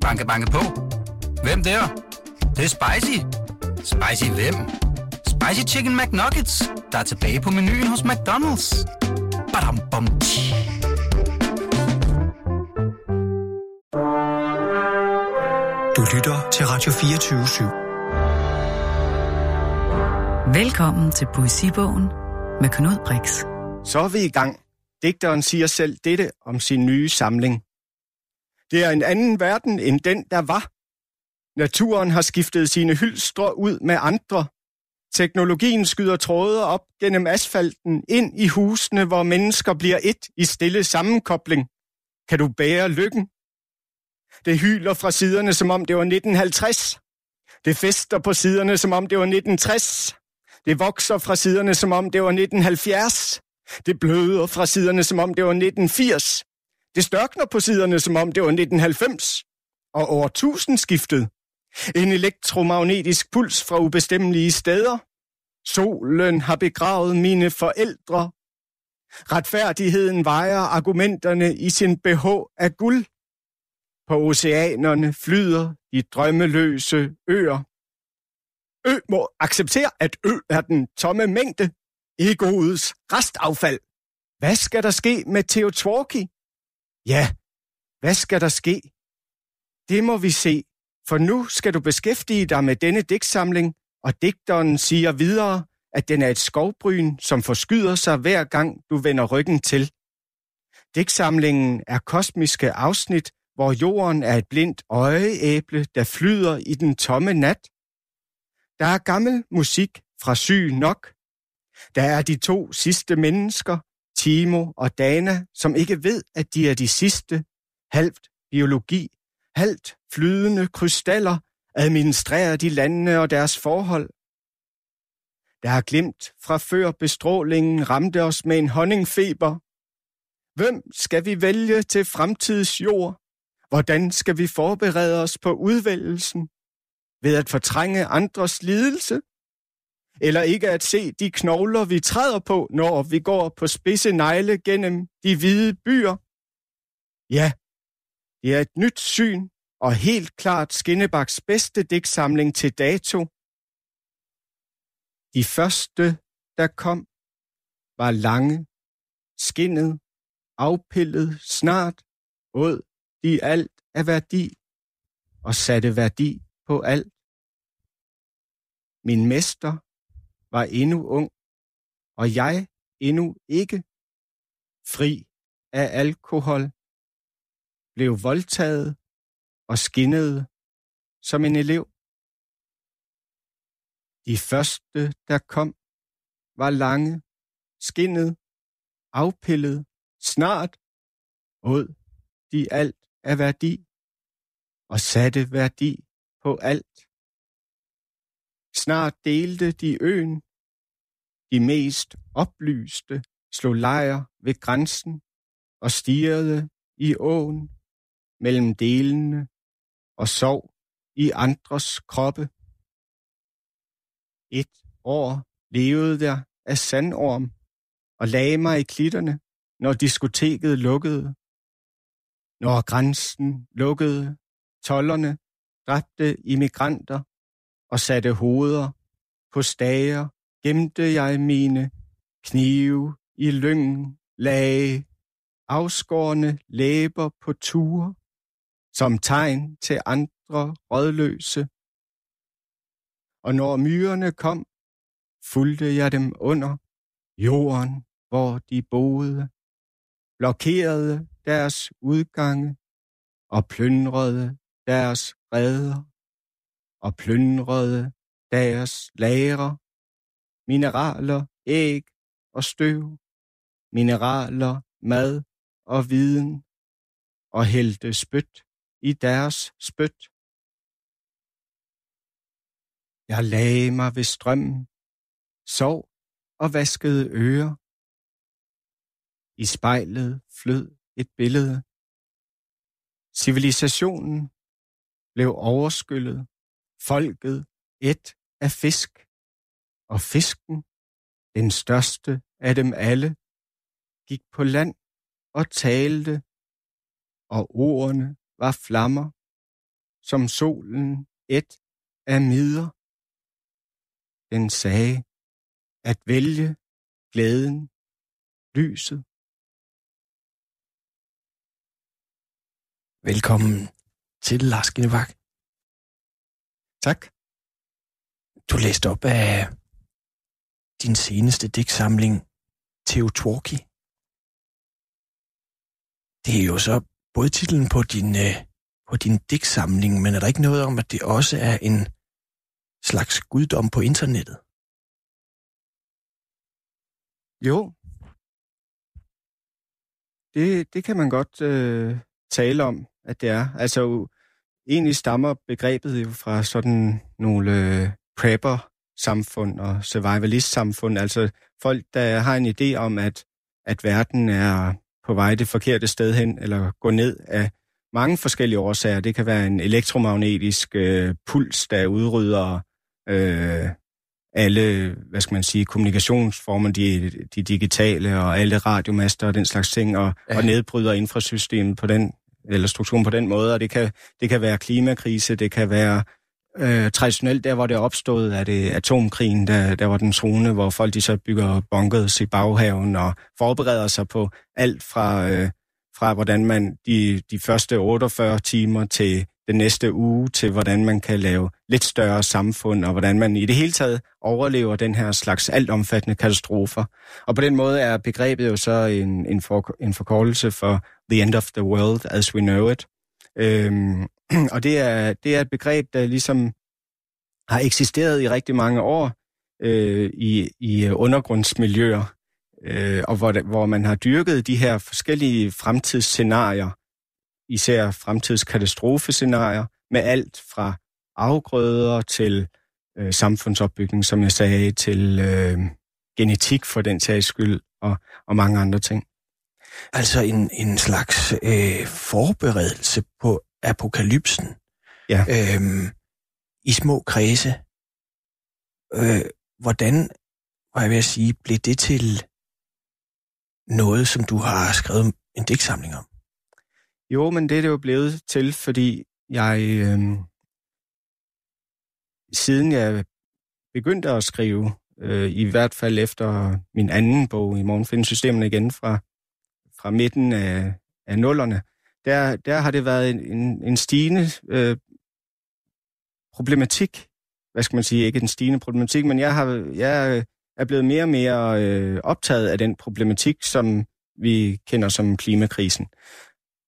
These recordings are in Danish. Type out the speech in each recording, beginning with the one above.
Banke, banke på. Hvem der? Det, det er spicy. Spicy hvem? Spicy Chicken McNuggets, der er tilbage på menuen hos McDonald's. Badum, bom, tji. Du lytter til Radio 24 Velkommen til Poesibogen med Knud Brix. Så er vi i gang. Digteren siger selv dette om sin nye samling. Det er en anden verden end den, der var. Naturen har skiftet sine hylstre ud med andre. Teknologien skyder tråde op gennem asfalten ind i husene, hvor mennesker bliver et i stille sammenkobling. Kan du bære lykken? Det hyler fra siderne, som om det var 1950. Det fester på siderne, som om det var 1960. Det vokser fra siderne, som om det var 1970. Det bløder fra siderne, som om det var 1980. Det størkner på siderne, som om det var 1990. Og over tusindskiftet. En elektromagnetisk puls fra ubestemmelige steder. Solen har begravet mine forældre. Retfærdigheden vejer argumenterne i sin BH af guld. På oceanerne flyder de drømmeløse øer. Ø må acceptere, at ø er den tomme mængde. Egoets restaffald. Hvad skal der ske med Teotorki? Ja, hvad skal der ske? Det må vi se, for nu skal du beskæftige dig med denne digtsamling, og digteren siger videre, at den er et skovbryn, som forskyder sig hver gang du vender ryggen til. Digtsamlingen er kosmiske afsnit, hvor jorden er et blindt øjeæble, der flyder i den tomme nat. Der er gammel musik fra syg nok. Der er de to sidste mennesker, Timo og Dana, som ikke ved, at de er de sidste. Halvt biologi, halvt flydende krystaller, administrerer de landene og deres forhold. Der har glemt fra før bestrålingen ramte os med en honningfeber. Hvem skal vi vælge til fremtidsjord? Hvordan skal vi forberede os på udvælgelsen? Ved at fortrænge andres lidelse? Eller ikke at se de knogler, vi træder på, når vi går på spidse negle gennem de hvide byer? Ja, det er et nyt syn, og helt klart Skinnebaks bedste digtsamling til dato. De første, der kom, var lange, skinnet, afpillet, snart, åd de alt af værdi og satte værdi på alt. Min mester var endnu ung, og jeg endnu ikke fri af alkohol, blev voldtaget og skinnede som en elev. De første, der kom, var lange, skinnet, afpillet, snart, åd de alt af værdi og satte værdi på alt. Snart delte de øen. De mest oplyste slog lejr ved grænsen og stirrede i åen mellem delene og sov i andres kroppe. Et år levede der af sandorm og lagde mig i klitterne, når diskoteket lukkede. Når grænsen lukkede, tollerne dræbte immigranter og satte hoveder på stager, gemte jeg mine knive i lyngen, lage, afskårne læber på ture, som tegn til andre rådløse. Og når myrerne kom, fulgte jeg dem under jorden, hvor de boede, blokerede deres udgange og plyndrede deres redder og plyndrede deres lagre, mineraler, æg og støv, mineraler, mad og viden, og hældte spyt i deres spyt. Jeg lagde mig ved strømmen, sov og vaskede ører. I spejlet flød et billede. Civilisationen blev overskyllet, folket et af fisk, og fisken, den største af dem alle, gik på land og talte, og ordene var flammer, som solen et af midder. Den sagde, at vælge glæden, lyset. Velkommen til Lars Ginevak. Tak. Du læste op af din seneste digtsamling, Teotwarki. Det er jo så både titlen på din, øh, på din digtsamling, men er der ikke noget om, at det også er en slags guddom på internettet? Jo. Det, det kan man godt øh, tale om, at det er. Altså, egentlig stammer begrebet jo fra sådan nogle øh, prepper-samfund og survivalist-samfund. Altså folk, der har en idé om, at, at verden er på vej det forkerte sted hen, eller går ned af mange forskellige årsager. Det kan være en elektromagnetisk øh, puls, der udrydder øh, alle, hvad skal man sige, kommunikationsformer, de, de digitale og alle radiomaster og den slags ting, og, ja. og nedbryder infrasystemet på den, eller strukturen på den måde, og det kan, det kan være klimakrise, det kan være øh, traditionelt der, hvor det er opstået, er det atomkrigen, der, der var den zone, hvor folk de så bygger bunkers i baghaven og forbereder sig på alt fra, øh, fra hvordan man de, de første 48 timer til den næste uge til, hvordan man kan lave lidt større samfund, og hvordan man i det hele taget overlever den her slags altomfattende katastrofer. Og på den måde er begrebet jo så en, en, for, en forkortelse for The End of the World as We Know It. Øhm, og det er, det er et begreb, der ligesom har eksisteret i rigtig mange år øh, i, i undergrundsmiljøer, øh, og hvor, hvor man har dyrket de her forskellige fremtidsscenarier, især fremtidskatastrofescenarier, med alt fra afgrøder til øh, samfundsopbygning, som jeg sagde, til øh, genetik for den sags skyld, og, og mange andre ting. Altså en, en slags øh, forberedelse på apokalypsen. Ja. Øhm, I små kredse. Øh, hvordan, hvad jeg vil sige, blev det til noget, som du har skrevet en digtsamling om? Jo, men det er det jo blevet til, fordi jeg, øh, siden jeg begyndte at skrive, øh, i hvert fald efter min anden bog, I morgen findes systemerne igen fra, fra midten af, af nullerne, der, der har det været en, en, en stigende øh, problematik. Hvad skal man sige? Ikke en stigende problematik, men jeg, har, jeg er blevet mere og mere øh, optaget af den problematik, som vi kender som klimakrisen.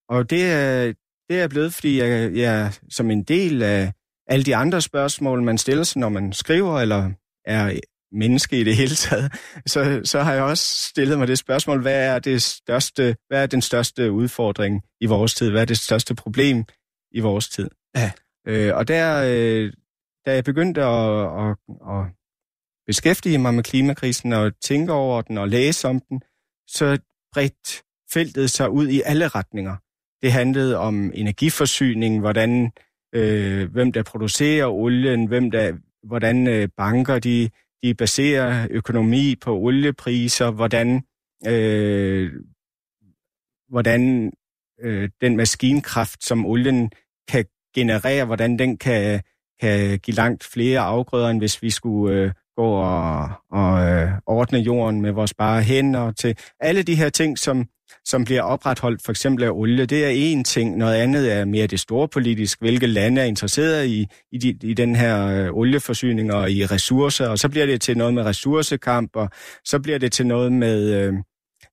Og det er, det er blevet, fordi jeg, jeg som en del af alle de andre spørgsmål, man stiller sig, når man skriver eller er menneske i det hele taget, så, så har jeg også stillet mig det spørgsmål, hvad er, det største, hvad er den største udfordring i vores tid? Hvad er det største problem i vores tid? Ja. Øh, og der, øh, da jeg begyndte at, at, at beskæftige mig med klimakrisen og tænke over den og læse om den, så bredt feltet sig ud i alle retninger. Det handlede om energiforsyning, hvordan, øh, hvem der producerer olien, hvem der, hvordan øh, banker de de baserer økonomi på oliepriser, hvordan, øh, hvordan øh, den maskinkraft, som olien kan generere, hvordan den kan, kan give langt flere afgrøder, end hvis vi skulle øh, gå og, og øh, ordne jorden med vores bare hænder til alle de her ting, som som bliver opretholdt for eksempel af olie, det er én ting. Noget andet er mere det store politisk, hvilke lande er interesseret i, i, de, i den her øh, olieforsyning og i ressourcer, og så bliver det til noget med ressourcekamp, og så bliver det til noget med, øh,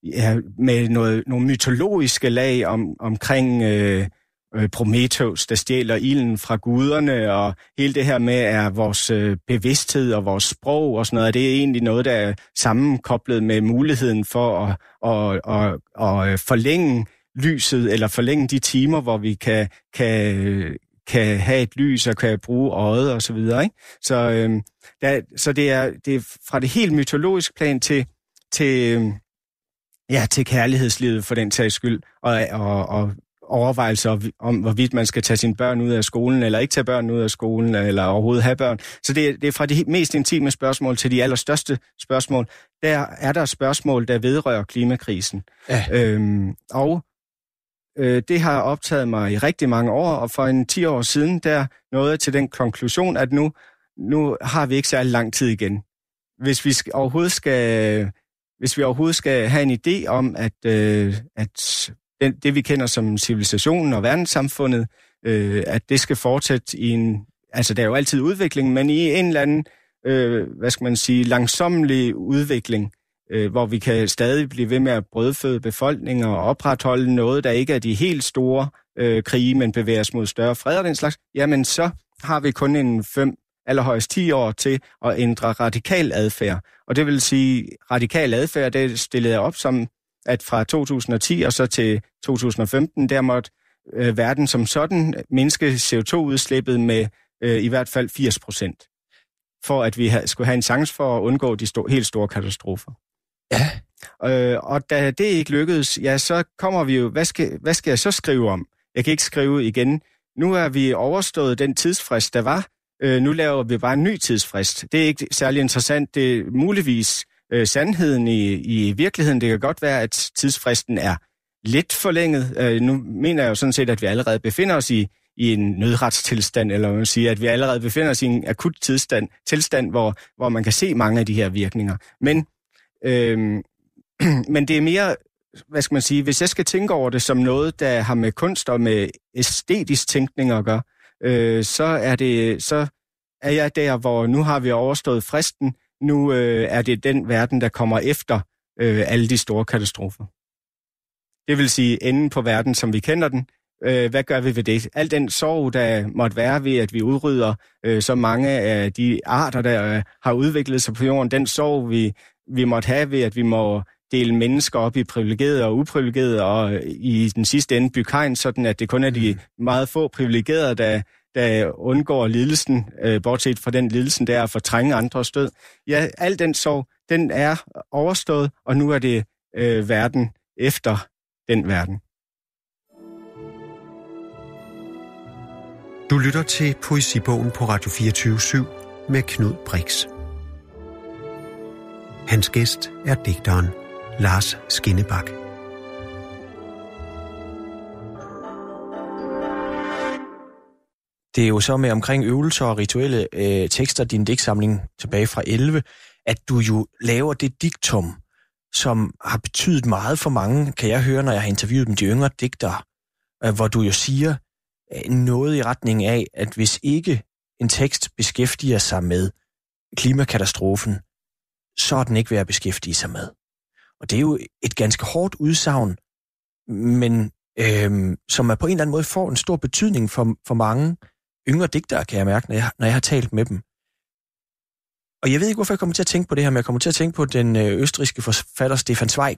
ja, med noget, nogle mytologiske lag om, omkring... Øh, øh, Prometheus, der stjæler ilden fra guderne, og hele det her med er vores øh, bevidsthed og vores sprog og sådan noget, det er egentlig noget, der er sammenkoblet med muligheden for at, at, at, at, øh, forlænge lyset, eller forlænge de timer, hvor vi kan, kan, kan have et lys og kan bruge øjet og så videre. Ikke? Så, øh, der, så det, er, det er fra det helt mytologiske plan til, til, øhm, ja, til kærlighedslivet for den sags skyld, og, og, og overvejelser om, hvorvidt man skal tage sine børn ud af skolen, eller ikke tage børn ud af skolen, eller overhovedet have børn. Så det, er, det er fra de mest intime spørgsmål til de allerstørste spørgsmål. Der er der spørgsmål, der vedrører klimakrisen. Ja. Øhm, og øh, det har optaget mig i rigtig mange år, og for en 10 år siden, der nåede jeg til den konklusion, at nu, nu har vi ikke særlig lang tid igen. Hvis vi skal, overhovedet skal, hvis vi overhovedet skal have en idé om, at, øh, at den, det, vi kender som civilisationen og verdenssamfundet, øh, at det skal fortsætte i en... Altså, der er jo altid udvikling, men i en eller anden, øh, hvad skal man sige, langsommelig udvikling, øh, hvor vi kan stadig blive ved med at brødføde befolkninger og opretholde noget, der ikke er de helt store øh, krige, men bevæger os mod større fred og den slags, jamen så har vi kun en fem, allerhøjst 10 år til at ændre radikal adfærd. Og det vil sige, radikal adfærd, det stillede jeg op som, at fra 2010 og så til 2015, der måtte øh, verden som sådan mindske CO2-udslippet med øh, i hvert fald 80 procent, for at vi ha- skulle have en chance for at undgå de sto- helt store katastrofer. Ja. Øh, og da det ikke lykkedes, ja, så kommer vi jo, hvad skal, hvad skal jeg så skrive om? Jeg kan ikke skrive igen. Nu er vi overstået den tidsfrist, der var. Øh, nu laver vi bare en ny tidsfrist. Det er ikke særlig interessant. Det er muligvis øh, sandheden i, i virkeligheden. Det kan godt være, at tidsfristen er lidt forlænget. Øh, nu mener jeg jo sådan set, at vi allerede befinder os i, i en nødretstilstand, eller man siger, at vi allerede befinder os i en akut tilstand, tilstand hvor, hvor man kan se mange af de her virkninger. Men, øh, men det er mere, hvad skal man sige, hvis jeg skal tænke over det som noget, der har med kunst og med æstetisk tænkning at gøre, øh, så er det så er jeg der, hvor nu har vi overstået fristen. Nu øh, er det den verden, der kommer efter øh, alle de store katastrofer. Det vil sige enden på verden, som vi kender den. Øh, hvad gør vi ved det? Al den sorg, der måtte være ved, at vi udrydder øh, så mange af de arter, der øh, har udviklet sig på jorden, den sorg, vi, vi måtte have ved, at vi må dele mennesker op i privilegerede og uprivilegerede, og i den sidste ende bygge hegn, sådan at det kun er de meget få privilegerede, der, der undgår lidelsen, øh, bortset fra den lidelsen, der er at fortrænge andres død. Ja, al den sorg, den er overstået, og nu er det øh, verden efter den verden. Du lytter til Poesibogen på Radio 24 med Knud Brix. Hans gæst er digteren Lars Skinnebak. Det er jo så med omkring øvelser og rituelle øh, tekster, din digtsamling tilbage fra 11, at du jo laver det diktum, som har betydet meget for mange, kan jeg høre, når jeg har interviewet dem, de yngre digtere, øh, hvor du jo siger øh, noget i retning af, at hvis ikke en tekst beskæftiger sig med klimakatastrofen, så er den ikke værd at beskæftige sig med. Og det er jo et ganske hårdt udsagn, men øh, som er på en eller anden måde får en stor betydning for, for mange yngre digtere, kan jeg mærke, når jeg, når jeg har talt med dem. Og jeg ved ikke, hvorfor jeg kommer til at tænke på det her, men jeg kommer til at tænke på den øh, østriske forfatter Stefan Zweig.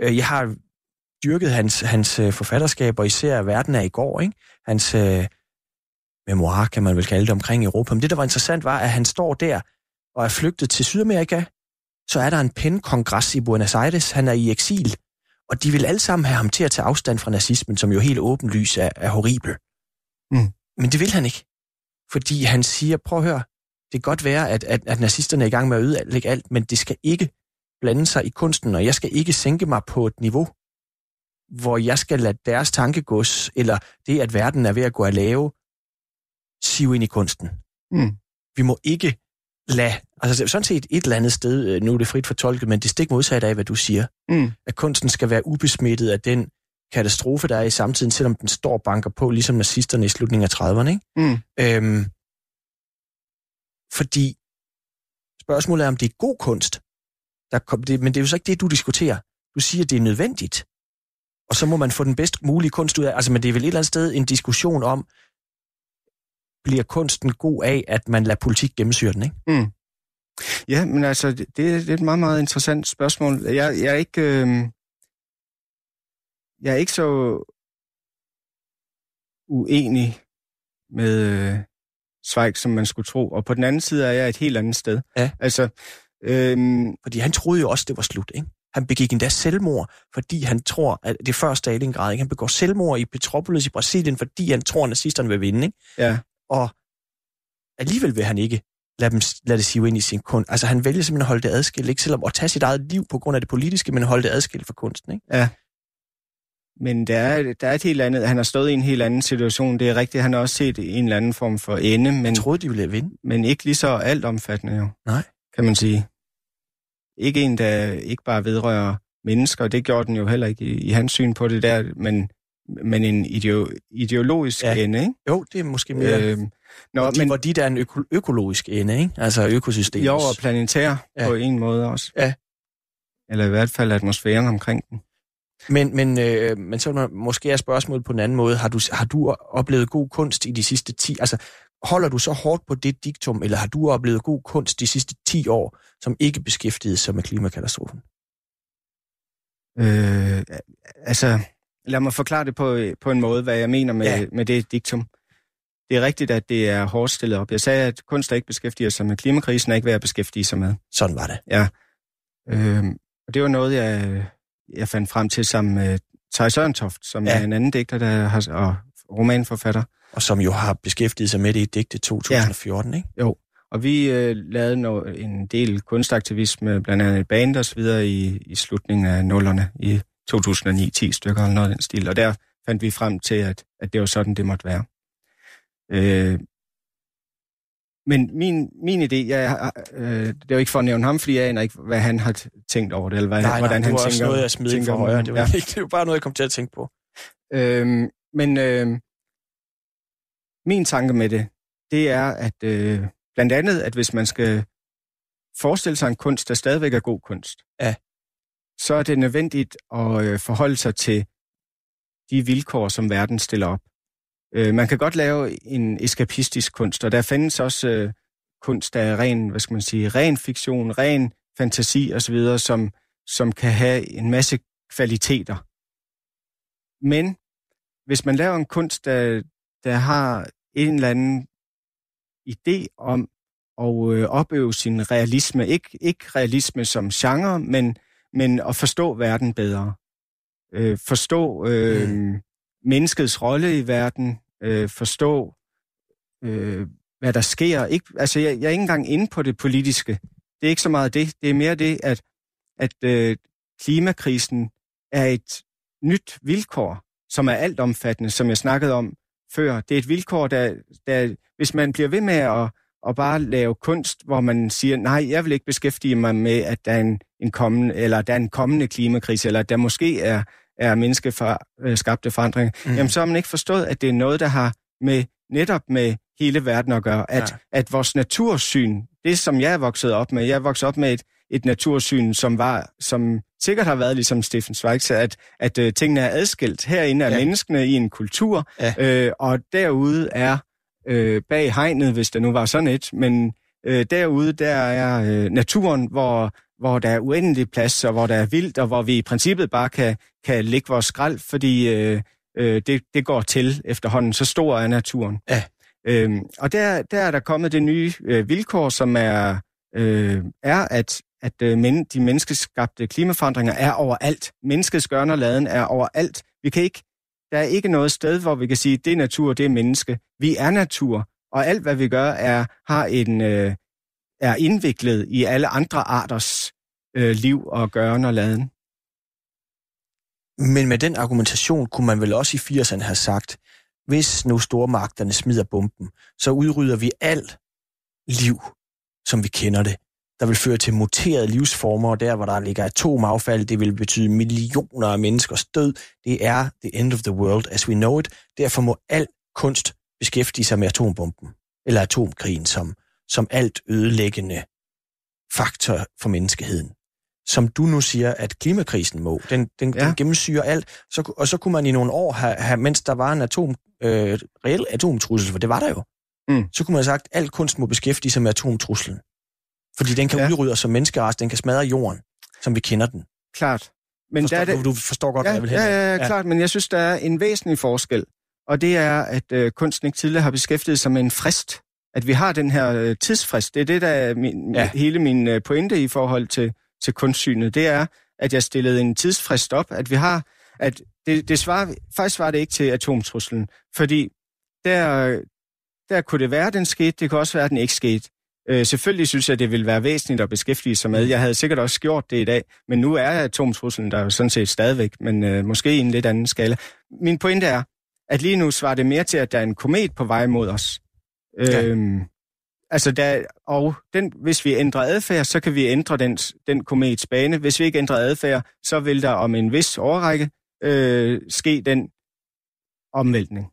Øh, jeg har dyrket hans, hans øh, forfatterskab, og især Verden er i går, ikke? hans øh, memoir, kan man vel kalde det, omkring Europa. Men det, der var interessant, var, at han står der og er flygtet til Sydamerika, så er der en PEN-kongres i Buenos Aires, han er i eksil, og de vil alle sammen have ham til at tage afstand fra nazismen, som jo helt åbenlys er, er horribel. Mm. Men det vil han ikke, fordi han siger, prøv at høre, det kan godt være, at, at, at nazisterne er i gang med at ødelægge alt, men det skal ikke blande sig i kunsten, og jeg skal ikke sænke mig på et niveau, hvor jeg skal lade deres tankegods, eller det, at verden er ved at gå at lave, sive ind i kunsten. Mm. Vi må ikke lade, altså sådan set et eller andet sted, øh, nu er det frit fortolket, men det stik modsat af, hvad du siger, Mm. at kunsten skal være ubesmittet af den katastrofe, der er i samtiden, selvom den står banker på, ligesom nazisterne i slutningen af 30'erne. Ikke? Mm. Øhm, fordi spørgsmålet er, om det er god kunst. Der kom det, men det er jo så ikke det, du diskuterer. Du siger, at det er nødvendigt. Og så må man få den bedst mulige kunst ud af. Altså, men det er vel et eller andet sted en diskussion om, bliver kunsten god af, at man lader politik gennemsyre den, ikke? Mm. Ja, men altså, det, det er et meget, meget interessant spørgsmål. Jeg, jeg er ikke... Øh, jeg er ikke så uenig med øh, Zweig, som man skulle tro. Og på den anden side er jeg et helt andet sted. Ja. Altså, øh, Fordi han troede jo også, det var slut, ikke? Han begik endda selvmord, fordi han tror, at det er før Stalingrad, ikke? Han begår selvmord i Petropolis i Brasilien, fordi han tror, at nazisterne vil vinde, ikke? ja. Og alligevel vil han ikke lade, dem, lade det sive ind i sin kunst. Altså han vælger simpelthen at holde det adskilt, ikke selvom at tage sit eget liv på grund af det politiske, men holde det adskilt fra kunsten, ikke? Ja. Men der er, der er et helt andet, han har stået i en helt anden situation. Det er rigtigt, han har også set en eller anden form for ende, men, Jeg troede, de ville vinde. men ikke lige så altomfattende jo, Nej. kan man sige. Ikke en, der ikke bare vedrører mennesker, det gjorde den jo heller ikke i, i hans syn på det der, men, men en ideo, ideologisk Ja. ende, ikke? Jo, det er måske mere... Øh, Nå, de, men hvor de der er en øko, økologisk ende, ikke? Altså økosystemet. jo, og planetær ja. på en måde også. Ja. Eller i hvert fald atmosfæren omkring den. Men, men, øh, men så er man- måske er spørgsmålet på en anden måde. Har du, har du oplevet god kunst i de sidste 10... Altså, holder du så hårdt på det diktum, eller har du oplevet god kunst de sidste 10 år, som ikke beskæftigede sig med klimakatastrofen? Øh, altså, lad mig forklare det på, på en måde, hvad jeg mener med, Ja. ja. med det diktum. Det er rigtigt, at det er hårdt stillet op. Jeg sagde, at kunst, der ikke beskæftiger sig med klimakrisen, er ikke værd at beskæftige sig med. Sådan var det. Øh, og det var noget, jeg, jeg fandt frem til sammen med Thijs Sørentoft, som Ja. er en anden digter der har, og romanforfatter. Og som jo har beskæftiget sig med det i digte 2014, ja. ikke? Og vi øh, lavede no, en del kunstaktivisme, blandt andet et band og så videre i, i slutningen af nullerne i 2009, 10 stykker eller noget af den stil. Og der fandt vi frem til, at, at det var sådan, det måtte være. Øh, men min, min idé, jeg, øh, det er jo ikke for at nævne ham, fordi jeg aner ikke, hvad han har tænkt over det, eller hvad, Nej, nej, hvordan det han var også tænker, noget, jeg smed tænker for højre. Det var, ja. ja. ikke, det var bare noget, jeg kom til at tænke på. Øhm, men øh, min tanke med det, det er, at øh, blandt andet, at hvis man skal forestille sig en kunst, der stadigvæk er god kunst, Ja. så er det nødvendigt at øh, forholde sig til de vilkår, som verden stiller op. Øh, man kan godt lave en eskapistisk kunst, og der findes også øh, kunst, der er ren, hvad skal man sige, ren fiktion, ren fantasi osv., som, som kan have en masse kvaliteter. Men hvis man laver en kunst, der, der har en eller anden idé om at øh, opøve sin realisme, ikke, ikke realisme som genre, men, men at forstå verden bedre. Øh, forstå øh, mm. menneskets rolle i verden, øh, forstå, øh, hvad der sker. Ikke, altså, jeg, jeg er ikke engang inde på det politiske. Det er ikke så meget det. Det er mere det, at, at øh, klimakrisen er et nyt vilkår, som er altomfattende, som jeg snakkede om før. Det er et vilkår, der, der hvis man bliver ved med at, at bare lave kunst, hvor man siger, nej, jeg vil ikke beskæftige mig med, at der er en, en kommende, eller der er en kommende klimakrise, eller der måske er, er menneskeskabte forandringer, mm. jamen så har man ikke forstået, at det er noget, der har med netop med hele verden at gøre. At, Ja. at vores natursyn, det som jeg er vokset op med, jeg er vokset op med et, et natursyn, som var, som sikkert har været ligesom Stefan Zweig, at, at uh, tingene er adskilt. Herinde er Ja. ja. menneskene i en kultur, Ja. øh, og derude er øh, bag hegnet, hvis der nu var sådan et, men øh, derude, der er øh, naturen, hvor, hvor der er uendelig plads, og hvor der er vildt, og hvor vi i princippet bare kan, kan lægge vores skrald, fordi øh, øh, det, det går til efterhånden. Så stor er naturen. Ja. Øhm, og der, der er der kommet det nye øh, vilkår, som er, øh, er at, at øh, men, de menneskeskabte klimaforandringer er overalt. Menneskets gørn og laden er overalt. Vi kan ikke, der er ikke noget sted, hvor vi kan sige, det er natur, det er menneske. Vi er natur, og alt hvad vi gør er har en øh, er indviklet i alle andre arters øh, liv og gøren og laden. Men med den argumentation kunne man vel også i 80'erne have sagt, hvis nu stormagterne smider bomben, så udrydder vi alt liv, som vi kender det. Der vil føre til muterede livsformer, og der, hvor der ligger atomaffald, det vil betyde millioner af menneskers død. Det er the end of the world as we know it. Derfor må al kunst beskæftige sig med atombomben, eller atomkrigen som, som alt ødelæggende faktor for menneskeheden som du nu siger, at klimakrisen må. Den, den, ja. Ja. den gennemsyrer alt. Så, og så kunne man i nogle år, have, have, mens der var en atom, øh, reel atomtrussel, for det var der jo, Mm. så kunne man have sagt, at al kunst må beskæftige sig med atomtruslen. Fordi den kan ja. Ja. udrydde os som menneskerast, den kan smadre jorden, som vi kender den. Klart. Men Forstår, der er det, du, forstår godt, hvad ja, jeg vil hen. ja, ja, ja, klart, men jeg synes, der er en væsentlig forskel. Og det er, at øh, kunsten ikke tidligere har beskæftiget sig med en frist. At vi har den her øh, tidsfrist. Det er det, der er min, Ja. hele min øh, pointe i forhold til, til kunstsynet. Det er, at jeg stillede en tidsfrist op, at vi har, at det, det svarer, faktisk var det ikke til atomtruslen, fordi der, der kunne det være, at den skete, det kunne også være, at den ikke skete. Øh, selvfølgelig synes jeg, det vil være væsentligt at beskæftige sig med. Jeg havde sikkert også gjort det i dag, men nu er atomtruslen der jo sådan set stadigvæk, men øh, måske i en lidt anden skala. Min pointe er, at lige nu svarer det mere til, at der er en komet på vej mod os. Ja. Øhm, altså der, og den, hvis vi ændrer adfærd, så kan vi ændre den, den komets bane. Hvis vi ikke ændrer adfærd, så vil der om en vis overrække øh, ske den omvæltning.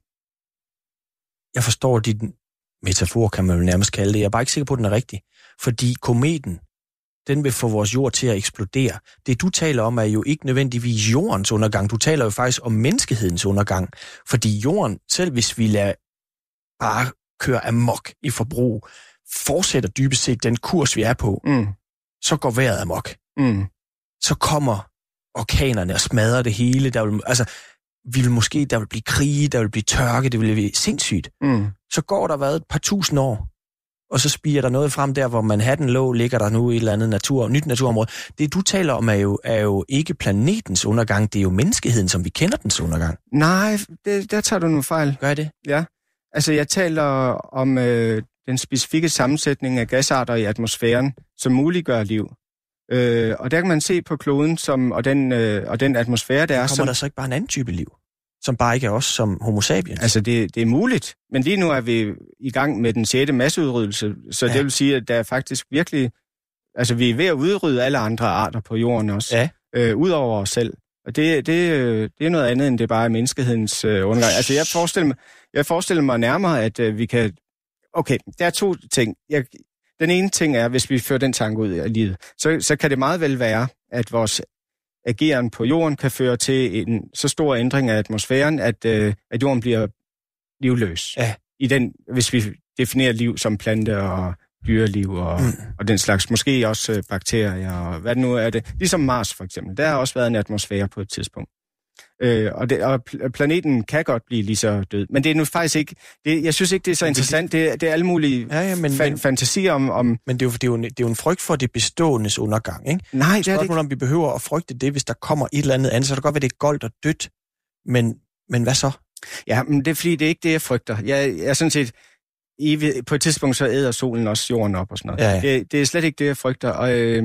Jeg forstår din metafor, kan man jo nærmest kalde det. Jeg er bare ikke sikker på, at den er rigtig. Fordi kometen, den vil få vores jord til at eksplodere. Det du taler om er jo ikke nødvendigvis jordens undergang. Du taler jo faktisk om menneskehedens undergang. Fordi jorden, selv hvis vi lader bare køre amok i forbrug, fortsætter dybest set den kurs, vi er på, mm. så går vejret amok. Mm. Så kommer orkanerne og smadrer det hele. Der vil, altså, vi vil måske, der vil blive krige, der vil blive tørke, det vil blive sindssygt. Mm. Så går der været et par tusind år, og så spiger der noget frem der, hvor Manhattan lå, ligger der nu et eller andet natur, nyt naturområde. Det, du taler om, er jo, er jo ikke planetens undergang, det er jo menneskeheden, som vi kender dens undergang. Nej, det, der tager du nu fejl. Gør det? Ja. Altså, jeg taler om øh, den specifikke sammensætning af gasarter i atmosfæren, som muliggør liv. Øh, og der kan man se på kloden som, og, den, øh, og den atmosfære, der er... Kommer som, der så ikke bare en anden type liv? Som bare ikke er os som homo sapiens? Altså, det, det er muligt. Men lige nu er vi i gang med den sjette masseudryddelse, så ja. det vil sige, at der er faktisk virkelig... Altså, vi er ved at udrydde alle andre arter på jorden også. Ja. Øh, Udover os selv. Og det, det, øh, det er noget andet, end det bare er menneskehedens øh, undergang. Altså, jeg forestiller, mig, jeg forestiller mig nærmere, at øh, vi kan... Okay, der er to ting. Jeg, den ene ting er, hvis vi fører den tanke ud i livet, så, så kan det meget vel være, at vores ageren på jorden kan føre til en så stor ændring af atmosfæren, at, øh, at jorden bliver livløs. Ja. I den, hvis vi definerer liv som plante og dyreliv og, mm. og den slags. Måske også øh, bakterier og hvad det nu er det. Ligesom Mars for eksempel. Der har også været en atmosfære på et tidspunkt. Øh, og, det, og planeten kan godt blive lige så død. Men det er nu faktisk ikke... Det, jeg synes ikke, det er så interessant. Det, det er alle mulige ja, ja, men, fa- men, fantasier om... om men det er, jo, det, er jo, det er jo en frygt for det beståendes undergang, ikke? Nej, det er det ikke. om vi behøver at frygte det, hvis der kommer et eller andet andet. Så det kan godt være, det er goldt og dødt. Men, men hvad så? Ja, men det er fordi, det er ikke det, jeg frygter. Jeg, jeg er sådan set... I, på et tidspunkt så æder solen også jorden op og sådan noget. Ja, ja. Det, det er slet ikke det, jeg frygter. Og øh,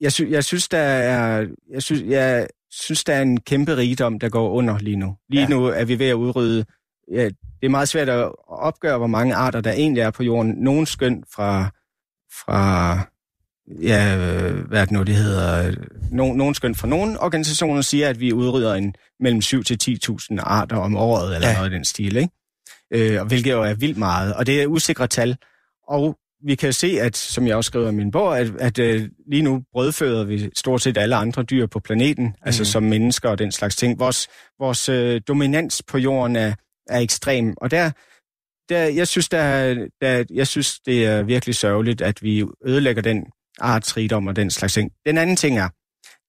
jeg, sy, jeg synes, der er... Jeg synes, jeg, synes, der er en kæmpe rigdom, der går under lige nu. Lige ja. nu er vi ved at udrydde... Ja, det er meget svært at opgøre, hvor mange arter, der egentlig er på jorden. Nogle skøn fra... fra ja, hvad er det nu, det hedder? Nogle, nogle skøn fra nogle organisationer siger, at vi udrydder en mellem 7 til 10.000 arter om året, eller ja. noget i den stil, ikke? Øh, hvilket jo er vildt meget. Og det er usikre tal. Og vi kan se, at, som jeg også skriver i min bog, at, at uh, lige nu brødføder vi stort set alle andre dyr på planeten, mm. altså mhm. som mennesker og den slags ting. Vores, vores uh, dominans på jorden er, er ekstrem, og der, der, jeg, synes, der, der, jeg synes, det er virkelig sørgeligt, at vi ødelægger den artsrigdom og den slags ting. Den anden ting er,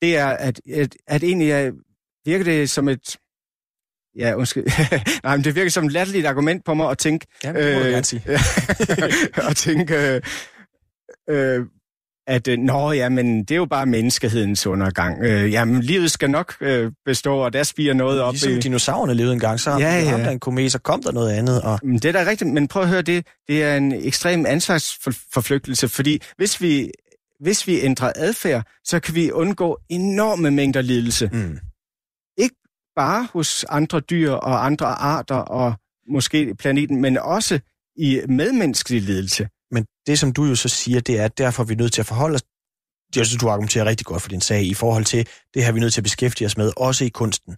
det er, at, at, at egentlig er, virker det som et Ja, undskyld. Nej, men det virker som et latterligt argument på mig at tænke... Ja, det må øh, sige. at tænke, øh, øh, at øh, nå, ja, men det er jo bare menneskehedens undergang. Øh, jamen, livet skal nok øh, bestå, og der spiger noget op. Ligesom i... dinosaurerne levede engang, så ja, ja. der en komet, så kom der noget andet. Og... Men det er da rigtigt, men prøv at høre, det, det er en ekstrem ansvarsforflygtelse, fordi hvis vi, hvis vi ændrer adfærd, så kan vi undgå enorme mængder lidelse. Mm bare hos andre dyr og andre arter og måske planeten, men også i medmenneskelig ledelse. Men det, som du jo så siger, det er, at derfor er vi nødt til at forholde os jeg synes, du argumenterer rigtig godt for din sag i forhold til, det her vi er nødt til at beskæftige os med, også i kunsten.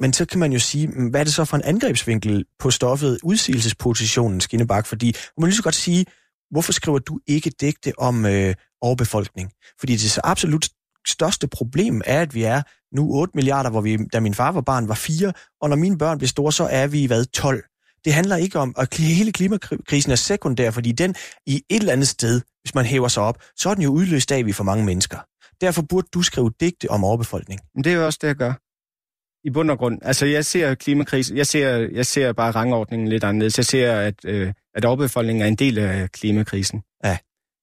Men så kan man jo sige, mm, hvad er det så for en angrebsvinkel på stoffet, udsigelsespositionen, Skinnebak? Fordi man må lige så godt sige, hvorfor skriver du ikke digte om øh, overbefolkning? Fordi det er så absolut største problem er, at vi er nu 8 milliarder, hvor vi, da min far var barn, var 4, og når mine børn bliver store, så er vi, hvad, 12. Det handler ikke om, at hele klimakrisen er sekundær, fordi den i et eller andet sted, hvis man hæver sig op, så er den jo udløst af, vi for mange mennesker. Derfor burde du skrive digte om overbefolkning. Men det er jo også det, jeg gør. I bund og grund. Altså, jeg ser klimakrisen, jeg ser, jeg ser bare rangordningen lidt anderledes. Jeg ser, at, øh, at overbefolkningen er en del af klimakrisen. Ja.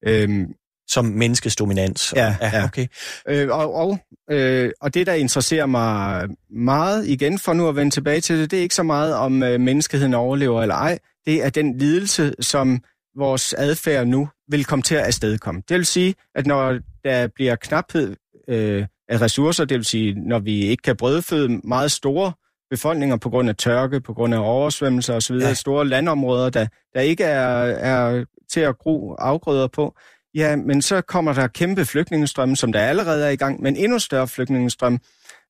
Øhm, som menneskets dominans. Ja, ja. okay. Øh, og, og, øh, og det, der interesserer mig meget, igen for nu at vende tilbage til det, det er ikke så meget, om øh, menneskeheden overlever eller ej. Det er den lidelse, som vores adfærd nu vil komme til at afstedkomme. Det vil sige, at når der bliver knaphed øh, af ressourcer, det vil sige, når vi ikke kan brødføde meget store befolkninger på grund af tørke, på grund af oversvømmelser osv., ja. store landområder, der, der ikke er, er til at gro afgrøder på, ja, men så kommer der kæmpe flygtningestrømme, som der allerede er i gang, men endnu større flygtningestrømme,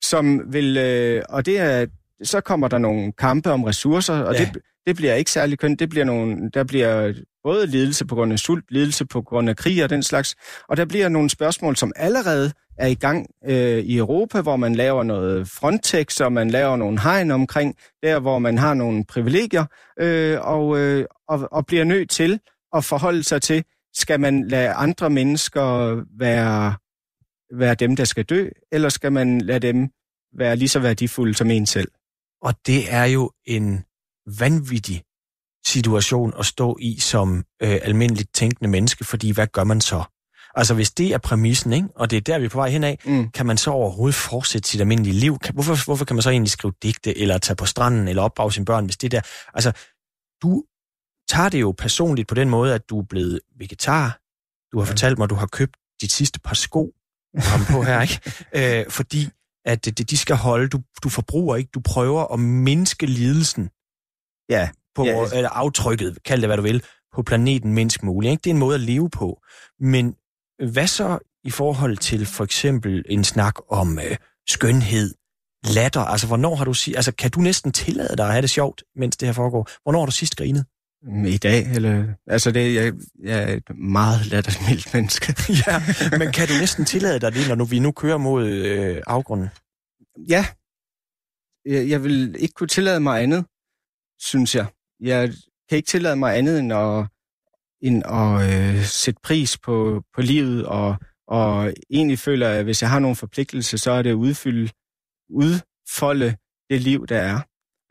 som vil, øh, og det er, så kommer der nogle kampe om ressourcer, og ja. det, det bliver ikke særlig kønt. Det bliver nogle, der bliver både lidelse på grund af sult, lidelse på grund af krig og den slags, og der bliver nogle spørgsmål, som allerede er i gang øh, i Europa, hvor man laver noget Frontex, og man laver nogle hegn omkring, der hvor man har nogle privilegier, øh, og, øh, og, og bliver nødt til at forholde sig til, skal man lade andre mennesker være, være dem, der skal dø, eller skal man lade dem være lige så værdifulde som en selv? Og det er jo en vanvittig situation at stå i som øh, almindeligt tænkende menneske, fordi hvad gør man så? Altså hvis det er præmissen, ikke? og det er der, vi er på vej henad, mm. kan man så overhovedet fortsætte sit almindelige liv? Kan, hvorfor, hvorfor kan man så egentlig skrive digte, eller tage på stranden, eller opdrage sine børn, hvis det der... Altså, du tager det jo personligt på den måde, at du er blevet vegetar. Du har ja. fortalt mig, at du har købt dit sidste par sko, kom på her, ikke? Øh, fordi at det, de skal holde, du, du forbruger ikke, du prøver at mindske lidelsen. Ja. På, ja. Eller aftrykket, kald det hvad du vil, på planeten mindst muligt. Ikke? Det er en måde at leve på. Men hvad så i forhold til for eksempel en snak om øh, skønhed, latter? Altså, hvornår har du sige, altså, kan du næsten tillade dig at have det sjovt, mens det her foregår? Hvornår har du sidst grinet? I dag, eller... Altså, det, jeg, jeg er et meget lattermildt menneske. ja, men kan du næsten tillade dig det, når nu, vi nu kører mod øh, afgrunden? Ja. Jeg, jeg vil ikke kunne tillade mig andet, synes jeg. Jeg kan ikke tillade mig andet end at, end at øh, sætte pris på, på livet, og, og egentlig føler, at hvis jeg har nogle forpligtelser, så er det at udfylde, udfolde det liv, der er.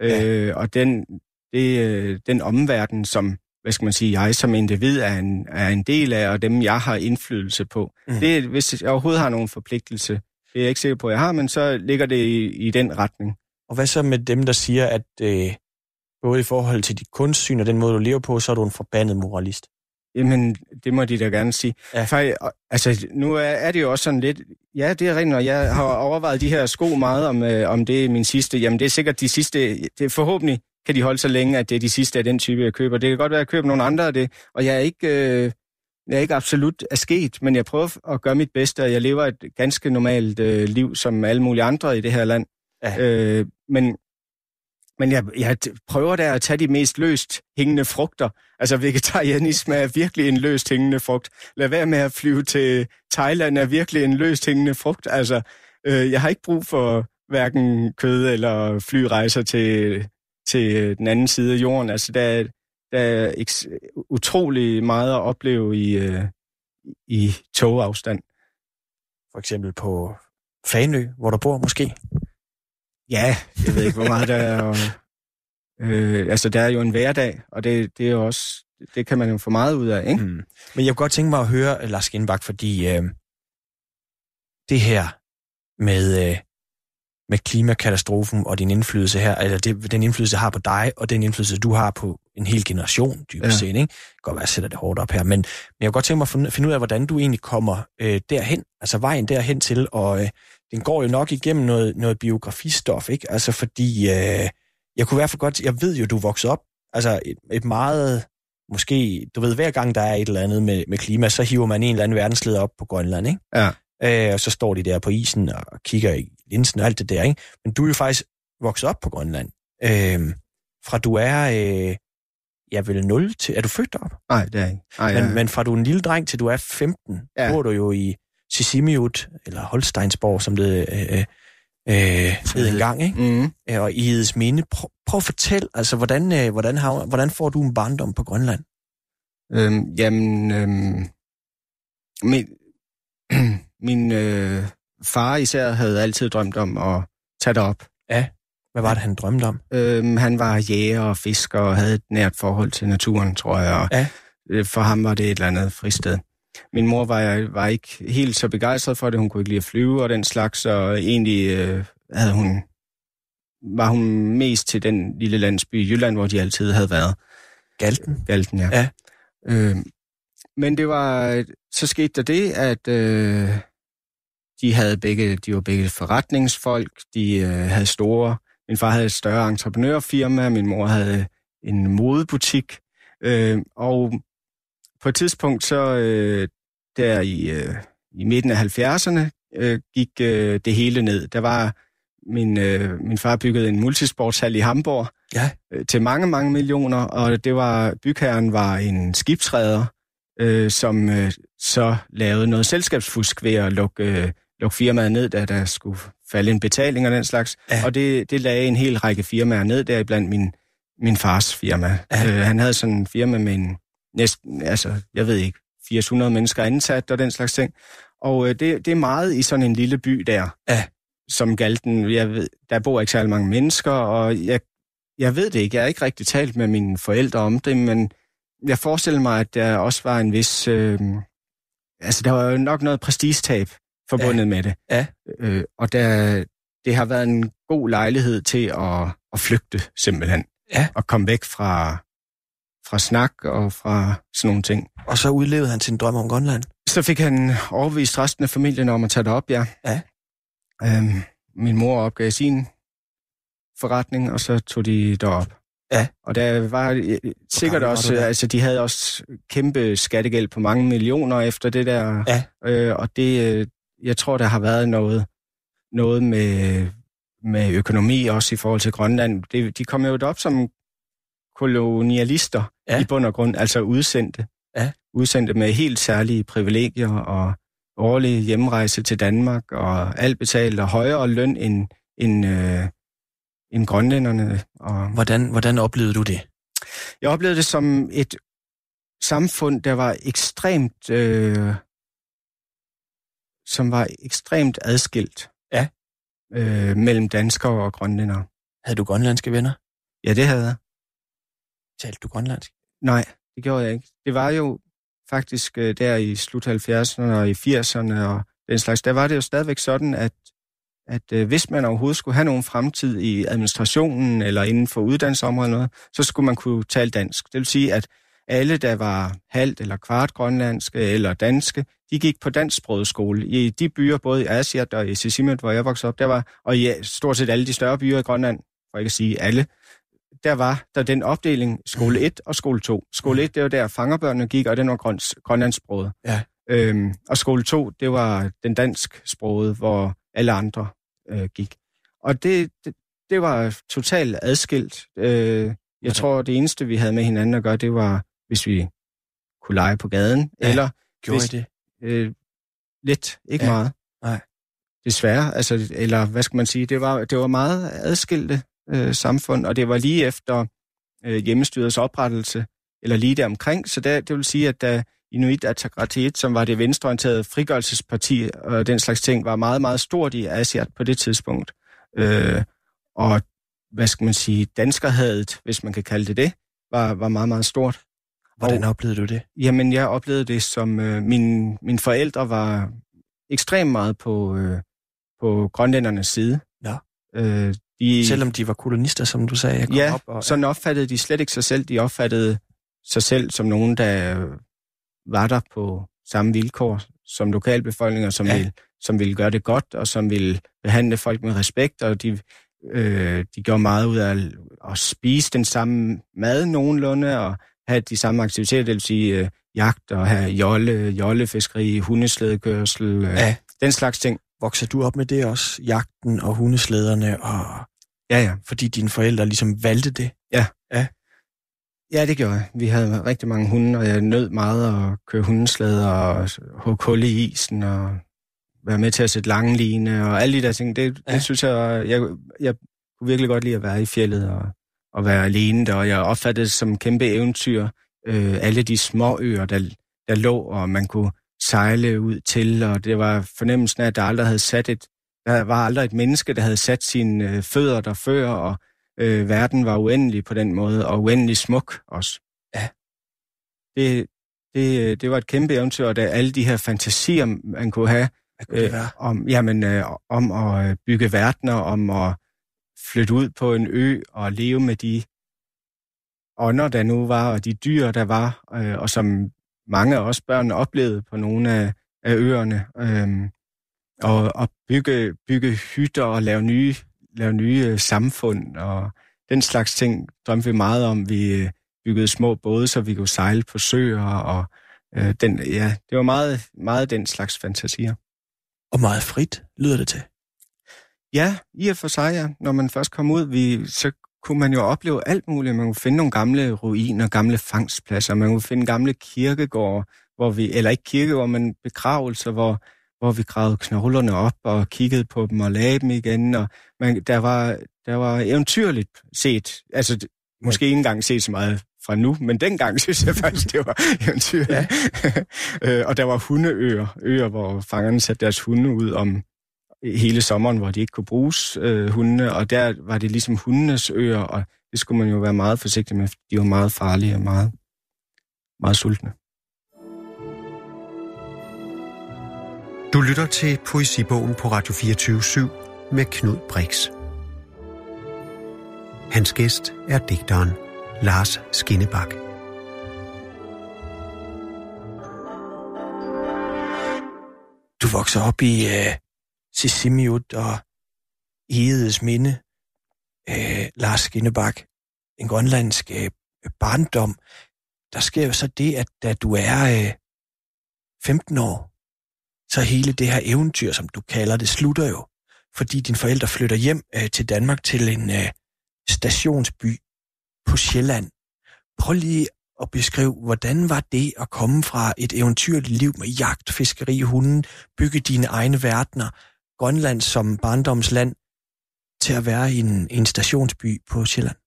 Ja. Øh, og den, det, øh, den omverden, som hvad skal man sige, jeg som individ er en, er en del af, og dem jeg har indflydelse på. Mm. Det, hvis jeg overhovedet har nogen forpligtelse, det er jeg ikke sikker på, at jeg har, men så ligger det i, i den retning. Og hvad så med dem, der siger, at øh, både i forhold til dit kunstsyn og den måde, du lever på, så er du en forbandet moralist? Jamen, det må de da gerne sige. Ja. For, altså, nu er, er det jo også sådan lidt... Ja, det er rent, og jeg har overvejet de her sko meget, om, øh, om det er min sidste. Jamen, det er sikkert de sidste... Det er forhåbentlig kan de holde så længe, at det er de sidste af den type, jeg køber. Det kan godt være, at jeg køber nogle andre af det, og jeg er ikke, øh, jeg er ikke absolut er sket, men jeg prøver at gøre mit bedste, og jeg lever et ganske normalt øh, liv, som alle mulige andre i det her land. Ja. Øh, men men jeg, jeg prøver der at tage de mest løst hængende frugter. Altså vegetarianisme er virkelig en løst hængende frugt. Lad være med at flyve til Thailand er virkelig en løst hængende frugt. Altså, øh, jeg har ikke brug for hverken kød eller flyrejser til til øh, den anden side af jorden. Altså, der, der er utrolig meget at opleve i, øh, i togafstand. For eksempel på Fanø, hvor du bor måske? Ja, jeg ved ikke, hvor meget der er. Og, øh, altså, der er jo en hverdag, og det, det er også, det kan man jo få meget ud af, ikke? Mm. Men jeg kunne godt tænke mig at høre, Lars Genbach, fordi øh, det her med, øh, med klimakatastrofen og din indflydelse her, eller det, den indflydelse, har på dig, og den indflydelse, du har på en hel generation, dybest ja. set. Ikke? Det kan godt være, at jeg sætter det hårdt op her, men, men jeg kan godt tænke mig at finde ud af, hvordan du egentlig kommer øh, derhen, altså vejen derhen til, og øh, den går jo nok igennem noget, noget biografistof, ikke? Altså fordi, øh, jeg kunne i hvert fald godt, jeg ved jo, du vokset op, altså et, et meget, måske, du ved, hver gang der er et eller andet med, med klima, så hiver man en eller anden verdensleder op på Grønland, ikke? Ja. Øh, og så står de der på isen og kigger i linsen og alt det der, ikke? Men du er jo faktisk vokset op på Grønland. Øh, fra du er, øh, ja vel 0 til, er du født derop? Nej, det er ikke. Ej, men, ja. men fra du er en lille dreng til du er 15, ja. bor du jo i Sisimiut, eller Holsteinsborg, som det øh, øh, hed engang, ikke? Mm. Og i Edes Minde. Prøv, prøv at fortælle, altså, hvordan, øh, hvordan, har, hvordan får du en barndom på Grønland? Øhm, jamen, øhm, min, min øh, far især havde altid drømt om at tage det op. Ja, hvad var det, han drømte om? Øhm, han var jæger og fisker og havde et nært forhold til naturen, tror jeg. Og ja. Øh, for ham var det et eller andet fristed. Min mor var, var ikke helt så begejstret for det. Hun kunne ikke lide at flyve og den slags, og egentlig øh, havde hun, var hun mest til den lille landsby i Jylland, hvor de altid havde været. Galten? Galten, ja. ja. Øh, men det var, så skete der det, at øh, de havde begge, de var begge forretningsfolk, de øh, havde store, min far havde et større entreprenørfirma, min mor havde en modebutik, øh, og på et tidspunkt så, øh, der i, øh, i midten af 70'erne, øh, gik øh, det hele ned. Der var min, øh, min far byggede en multisportshal i Hamburg Ja. øh, til mange, mange millioner, og det var, bygherren var en skibsredder, øh, som øh, så lavede noget selskabsfusk ved at lukke, øh, lukke firmaet ned, da der skulle falde en betaling og den slags. Ja. Og det, det lagde en hel række firmaer ned, deriblandt min, min fars firma. Ja. Øh, han havde sådan en firma med en næsten, altså, jeg ved ikke, 800 mennesker ansat og den slags ting. Og øh, det, det er meget i sådan en lille by der, Ja. som Galten. Jeg ved, der bor ikke særlig mange mennesker, og jeg, jeg ved det ikke. Jeg har ikke rigtig talt med mine forældre om det, men jeg forestiller mig, at der også var en vis... Øh, altså, der var jo nok noget prestigetab forbundet ja. med det. Ja. Øh, og der, det har været en god lejlighed til at, at flygte, simpelthen. Ja. Og komme væk fra, fra snak og fra sådan nogle ting. Og så udlevede han sin drøm om Grønland. Så fik han overvist resten af familien om at tage det op, ja. Ja. Øhm, min mor opgav sin forretning, og så tog de derop. Ja. Og der var øh, sikkert gammel var også, altså de havde også kæmpe skattegæld på mange millioner efter det der. Ja. Øh, og det, øh, jeg tror, der har været noget, noget med, med økonomi også i forhold til Grønland. Det, de kom jo op som kolonialister Ja. i bund og grund, altså udsendte. Ja. Udsendte med helt særlige privilegier og årlig hjemrejse til Danmark og alt betalt og højere løn end, end, øh, end grønlænderne. Og Hvordan, hvordan oplevede du det? jeg oplevede det som et samfund, der var ekstremt, øh, som var ekstremt adskilt Ja. øh, mellem danskere og grønlændere. Havde du grønlandske venner? Ja, det havde jeg. Talte du grønlandsk? Nej, det gjorde jeg ikke. Det var jo faktisk øh, der i slut 70'erne og i 80'erne og den slags, der var det jo stadigvæk sådan, at, at øh, hvis man overhovedet skulle have nogen fremtid i administrationen eller inden for uddannelsesområdet noget, så skulle man kunne tale dansk. Det vil sige, at alle, der var halvt eller kvart grønlandske eller danske, de gik på dansksproget skole. I de byer, både i Asiat og i Sisimiut, hvor jeg voksede op, der var, og i stort set alle de større byer i Grønland, for ikke at sige alle, der var der den opdeling skole 1 og skole 2. Skole 1, det var der fangerbørnene gik, og den var grøns, grønlandssproget. Ja. Øhm, og skole 2, det var den dansk sproget, hvor alle andre øh, gik. Og det, det, det var totalt adskilt. Øh, jeg Hvordan? tror, det eneste, vi havde med hinanden at gøre, det var, hvis vi kunne lege på gaden, Ja. eller Gjorde Hvis- I det? øh, lidt, ikke ja. meget. Nej. Desværre, altså, eller hvad skal man sige, det var, det var meget adskilte øh, samfund, og det var lige efter øh, hjemmestyrets oprettelse, eller lige der omkring, så der, det vil sige, at da Inuit Ataqatigiit, som var det venstreorienterede frigørelsesparti og den slags ting, var meget, meget stort i Asiat på det tidspunkt. Øh, og hvad skal man sige, danskerhadet, hvis man kan kalde det det, var, var meget, meget stort. Hvordan oplevede du det? Jamen, jeg oplevede det som... Øh, min, mine forældre var ekstremt meget på, øh, på grønlændernes side. Ja. Øh, de, Selvom de var kolonister, som du sagde, jeg kom ja, op og... sådan opfattede de slet ikke sig selv. De opfattede sig selv som nogen, der var der på samme vilkår som lokalbefolkninger, som, Ja. ville, som ville gøre det godt, og som ville behandle folk med respekt, og de, øh, de gjorde meget ud af at, at spise den samme mad nogenlunde, og have de samme aktiviteter, det vil sige øh, jagt og have jolle, jollefiskeri, hundeslædekørsel, øh, Ja. ja. den slags ting. Voksede du op med det også? Jagten og hundeslæderne, og Ja, ja. fordi dine forældre ligesom valgte det? Ja, det gjorde jeg. Vi havde rigtig mange hunde, og jeg nød meget at køre hundeslæder og hugge hul i isen og være med til at sætte lange line og alle de der ting. Det, Ja. ja. det synes jeg, jeg, jeg kunne virkelig godt lide at være i fjellet og, og være alene der, og jeg opfattede det som kæmpe eventyr. Øh, alle de små øer, der, der lå, og man kunne sejle ud til, og det var fornemmelsen af, at der aldrig havde sat et, der var aldrig et menneske, der havde sat sine øh, fødder der før, og øh, verden var uendelig på den måde, og uendelig smuk også. Ja. Det, det, det var et kæmpe eventyr, og der alle de her fantasier, man kunne have, øh, om, jamen, øh, om at bygge verdener, om at flytte ud på en ø og leve med de ånder, der nu var, og de dyr, der var, øh, og som mange af os børn oplevede på nogle af, af øerne. Øh, og, og bygge, bygge hytter og lave nye, lave nye øh, samfund og den slags ting drømte vi meget om. Vi øh, byggede små både, så vi kunne sejle på søer og øh, den, ja, det var meget, meget den slags fantasier. Og meget frit lyder det til. Ja, i og for sig, ja. Når man først kom ud, vi, så kunne man jo opleve alt muligt. Man kunne finde nogle gamle ruiner, gamle fangstpladser. Man kunne finde gamle kirkegårde, hvor vi, eller ikke kirkegårde, men begravelser, hvor, hvor vi gravede knoglerne op og kiggede på dem og lagde dem igen. Og man, der, var, der var eventyrligt set. Altså, måske ikke engang set så meget fra nu, men dengang synes jeg faktisk, det var eventyrligt. Ja. Øh, og der var hundeøer, øer, hvor fangerne satte deres hunde ud om hele sommeren, hvor de ikke kunne bruges øh, hundene, og der var det ligesom hundenes øer, og det skulle man jo være meget forsigtig med, de var meget farlige og meget, meget sultne. Du lytter til Poesibogen på Radio 24 med Knud Brix. Hans gæst er digteren Lars Skinnebak. Du vokser op i uh, Sissimiut og Egedes minde, øh, Lars Skinnebak, en grønlandsk øh, barndom. Der sker jo så det, at da du er øh, 15 år, så hele det her eventyr, som du kalder det, slutter jo, fordi dine forældre flytter hjem øh, til Danmark til en øh, stationsby på Sjælland. Prøv lige at beskrive, hvordan var det at komme fra et eventyrligt liv med jagt, fiskeri, hunden, bygge dine egne verdener, Grønland som barndomsland, til at være en, en stationsby på Sjælland?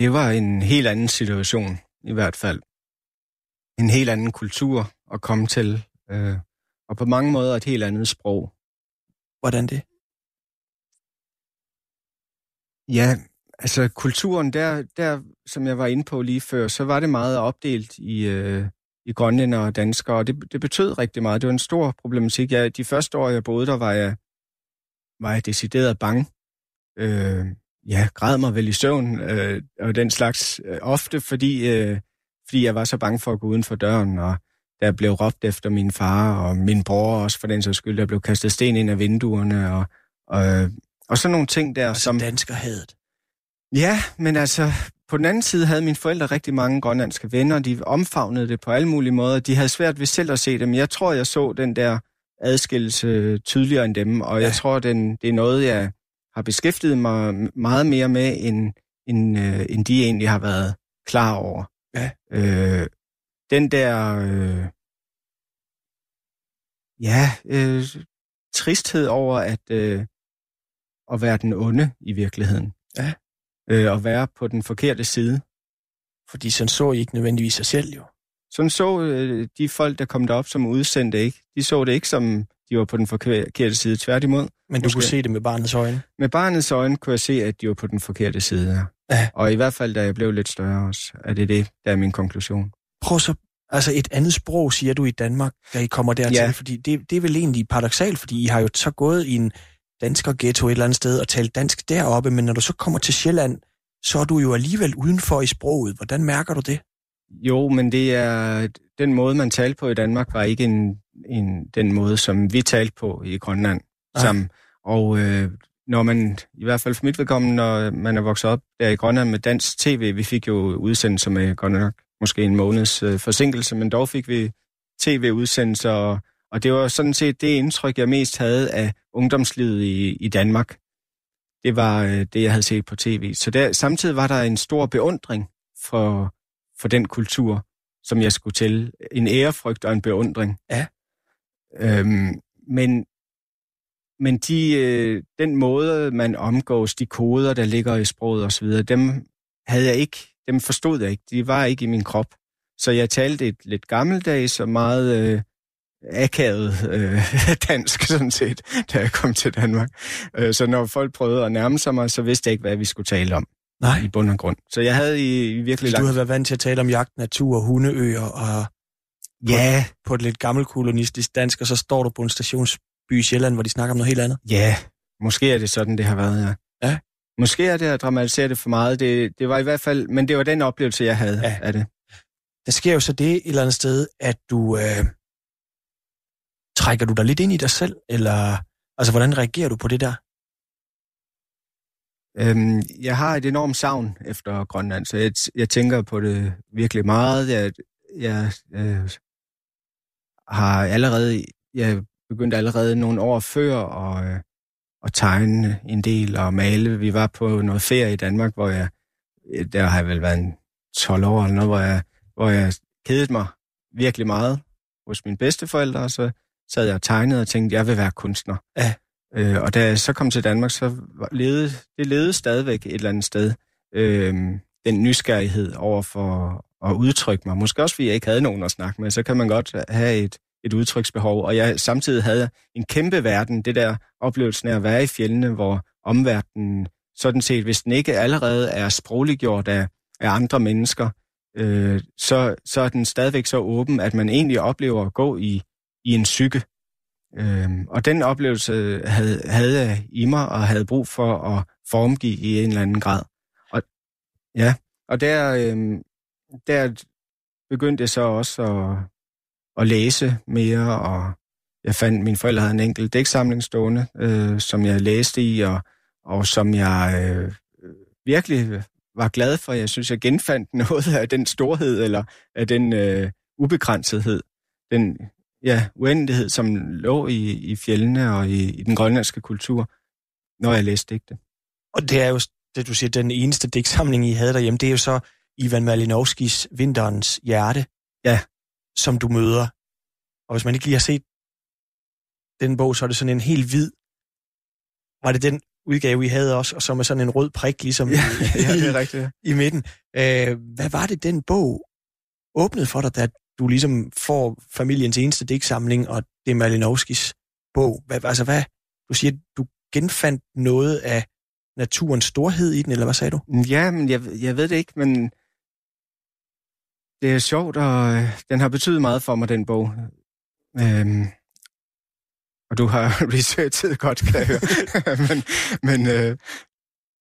Det var en helt anden situation, i hvert fald. En helt anden kultur at komme til, øh, og på mange måder et helt andet sprog. Hvordan det? Ja, altså kulturen, der, der, som jeg var inde på lige før, så var det meget opdelt i, øh, i grønlænder og danskere, og det, det betød rigtig meget. Det var en stor problematik. Ja, de første år, jeg boede der, var jeg, var jeg decideret bange. Øh, ja, græd mig vel i søvn øh, og den slags. Øh, ofte fordi, øh, fordi jeg var så bange for at gå uden for døren, og der blev råbt efter min far og min bror også for den så skyld. Der blev kastet sten ind af vinduerne, og, og og sådan nogle ting der, altså som... danskerhadet. Ja, men altså, på den anden side havde mine forældre rigtig mange grønlandske venner. De omfavnede det på alle mulige måder. De havde svært ved selv at se dem. Jeg tror, jeg så den der adskillelse tydeligere end dem, og ja. jeg tror, den, det er noget, jeg har beskæftiget mig meget mere med, end, end, øh, end de egentlig har været klar over. Ja. Øh, den der... Øh, ja, øh, tristhed over, at... Øh, at være den onde i virkeligheden. Øh, at være på den forkerte side. Fordi sådan så I ikke nødvendigvis sig selv jo. Sådan så øh, de folk, der kom derop som udsendte ikke. De så det ikke som, de var på den forkerte side, tværtimod. Men du Måske. kunne se det med barnets øjne? Med barnets øjne kunne jeg se, at de var på den forkerte side, ja. ja. Og i hvert fald, da jeg blev lidt større også, er det det, der er min konklusion. Prøv så, altså et andet sprog, siger du i Danmark, da I kommer dertil, ja. fordi det, det er vel egentlig paradoxalt, fordi I har jo så gået i en dansker ghetto et eller andet sted og tale dansk deroppe, men når du så kommer til Sjælland, så er du jo alligevel udenfor i sproget. Hvordan mærker du det? Jo, men det er den måde, man talte på i Danmark, var ikke en, en, den måde, som vi talte på i Grønland sammen. Og øh, når man, i hvert fald for mit vedkommende, når man er vokset op der i Grønland med dansk tv, vi fik jo udsendelser med godt nok måske en måneds øh, forsinkelse, men dog fik vi tv-udsendelser, og og det var sådan set det indtryk, jeg mest havde af ungdomslivet i, i Danmark. Det var øh, det, jeg havde set på tv. Så der, samtidig var der en stor beundring for, for den kultur, som jeg skulle til. En ærefrygt og en beundring. Ja. Øhm, men men de, øh, den måde, man omgås, de koder, der ligger i sproget osv., dem havde jeg ikke, dem forstod jeg ikke. De var ikke i min krop. Så jeg talte et lidt gammeldags og meget øh, akavet øh, dansk, sådan set, da jeg kom til Danmark. Øh, så når folk prøvede at nærme sig mig, så vidste jeg ikke, hvad vi skulle tale om. Nej. I bund og grund. Så jeg havde i, i virkelig lagt... Du har været vant til at tale om jagt, natur, hundeøer og... Ja. På, på et lidt gammelkolonistisk dansk, og så står du på en stationsby i Sjælland, hvor de snakker om noget helt andet. Ja, måske er det sådan, det har været, ja. Ja. Måske er det at dramatisere det for meget. Det, det var i hvert fald, men det var den oplevelse, jeg havde Ja. af det. Der sker jo så det et eller andet sted, at du... Øh, trækker du dig lidt ind i dig selv, eller... Altså, hvordan reagerer du på det der? Øhm, jeg har et enormt savn efter Grønland, så jeg, jeg tænker på det virkelig meget. Jeg, jeg øh, har allerede, jeg begyndte allerede nogle år før at, øh, at tegne en del og male. Vi var på noget ferie i Danmark, hvor jeg, der har jeg vel været en 12 år eller noget, hvor jeg, hvor jeg kedede mig virkelig meget hos mine bedsteforældre, og så sad jeg og tegnede og tænkte, jeg vil være kunstner. Ja. Øh, og da jeg så kom til Danmark, så levede, det levede stadigvæk et eller andet sted. Øh, den nysgerrighed over for at udtrykke mig. Måske også, fordi jeg ikke havde nogen at snakke med, så kan man godt have et, et udtryksbehov. Og jeg samtidig havde en kæmpe verden, det der oplevelsen af at være i fjellene, hvor omverdenen, sådan set, hvis den ikke allerede er sprogliggjort af, af andre mennesker, øh, så, så er den stadigvæk så åben, at man egentlig oplever at gå i, i en psyke. Øhm, og den oplevelse havde, havde jeg i mig, og havde brug for at formgive i en eller anden grad. Og, ja, og der, øhm, der begyndte jeg så også at, at læse mere, og jeg fandt, mine forældre havde en enkelt dæksamling stående, øh, som jeg læste i, og, og som jeg øh, virkelig var glad for. Jeg synes, jeg genfandt noget af den storhed, eller af den øh, ubegrænsethed, den ja, uendelighed, som lå i, i fjellene og i, i den grønlandske kultur, når jeg læste digte. Og det er jo, det du siger, den eneste digtsamling, I havde derhjemme, det er jo så Ivan Malinovskis Vinterens Hjerte, Ja. som du møder. Og hvis man ikke lige har set den bog, så er det sådan en helt hvid. Var det den udgave, I havde også, og så med sådan en rød prik, ligesom Ja, i, ja, det er rigtigt. i midten. Øh, hvad var det, den bog åbnede for dig, da du ligesom får familiens eneste digtsamling, og det er Malinovskis bog? Hvad, altså hvad, du siger, du genfandt noget af naturens storhed i den, eller hvad sagde du? Ja, men jeg, jeg ved det ikke, men det er sjovt, og øh, den har betydet meget for mig, den bog. Øhm, og du har researchet godt, kan jeg høre. men men øh,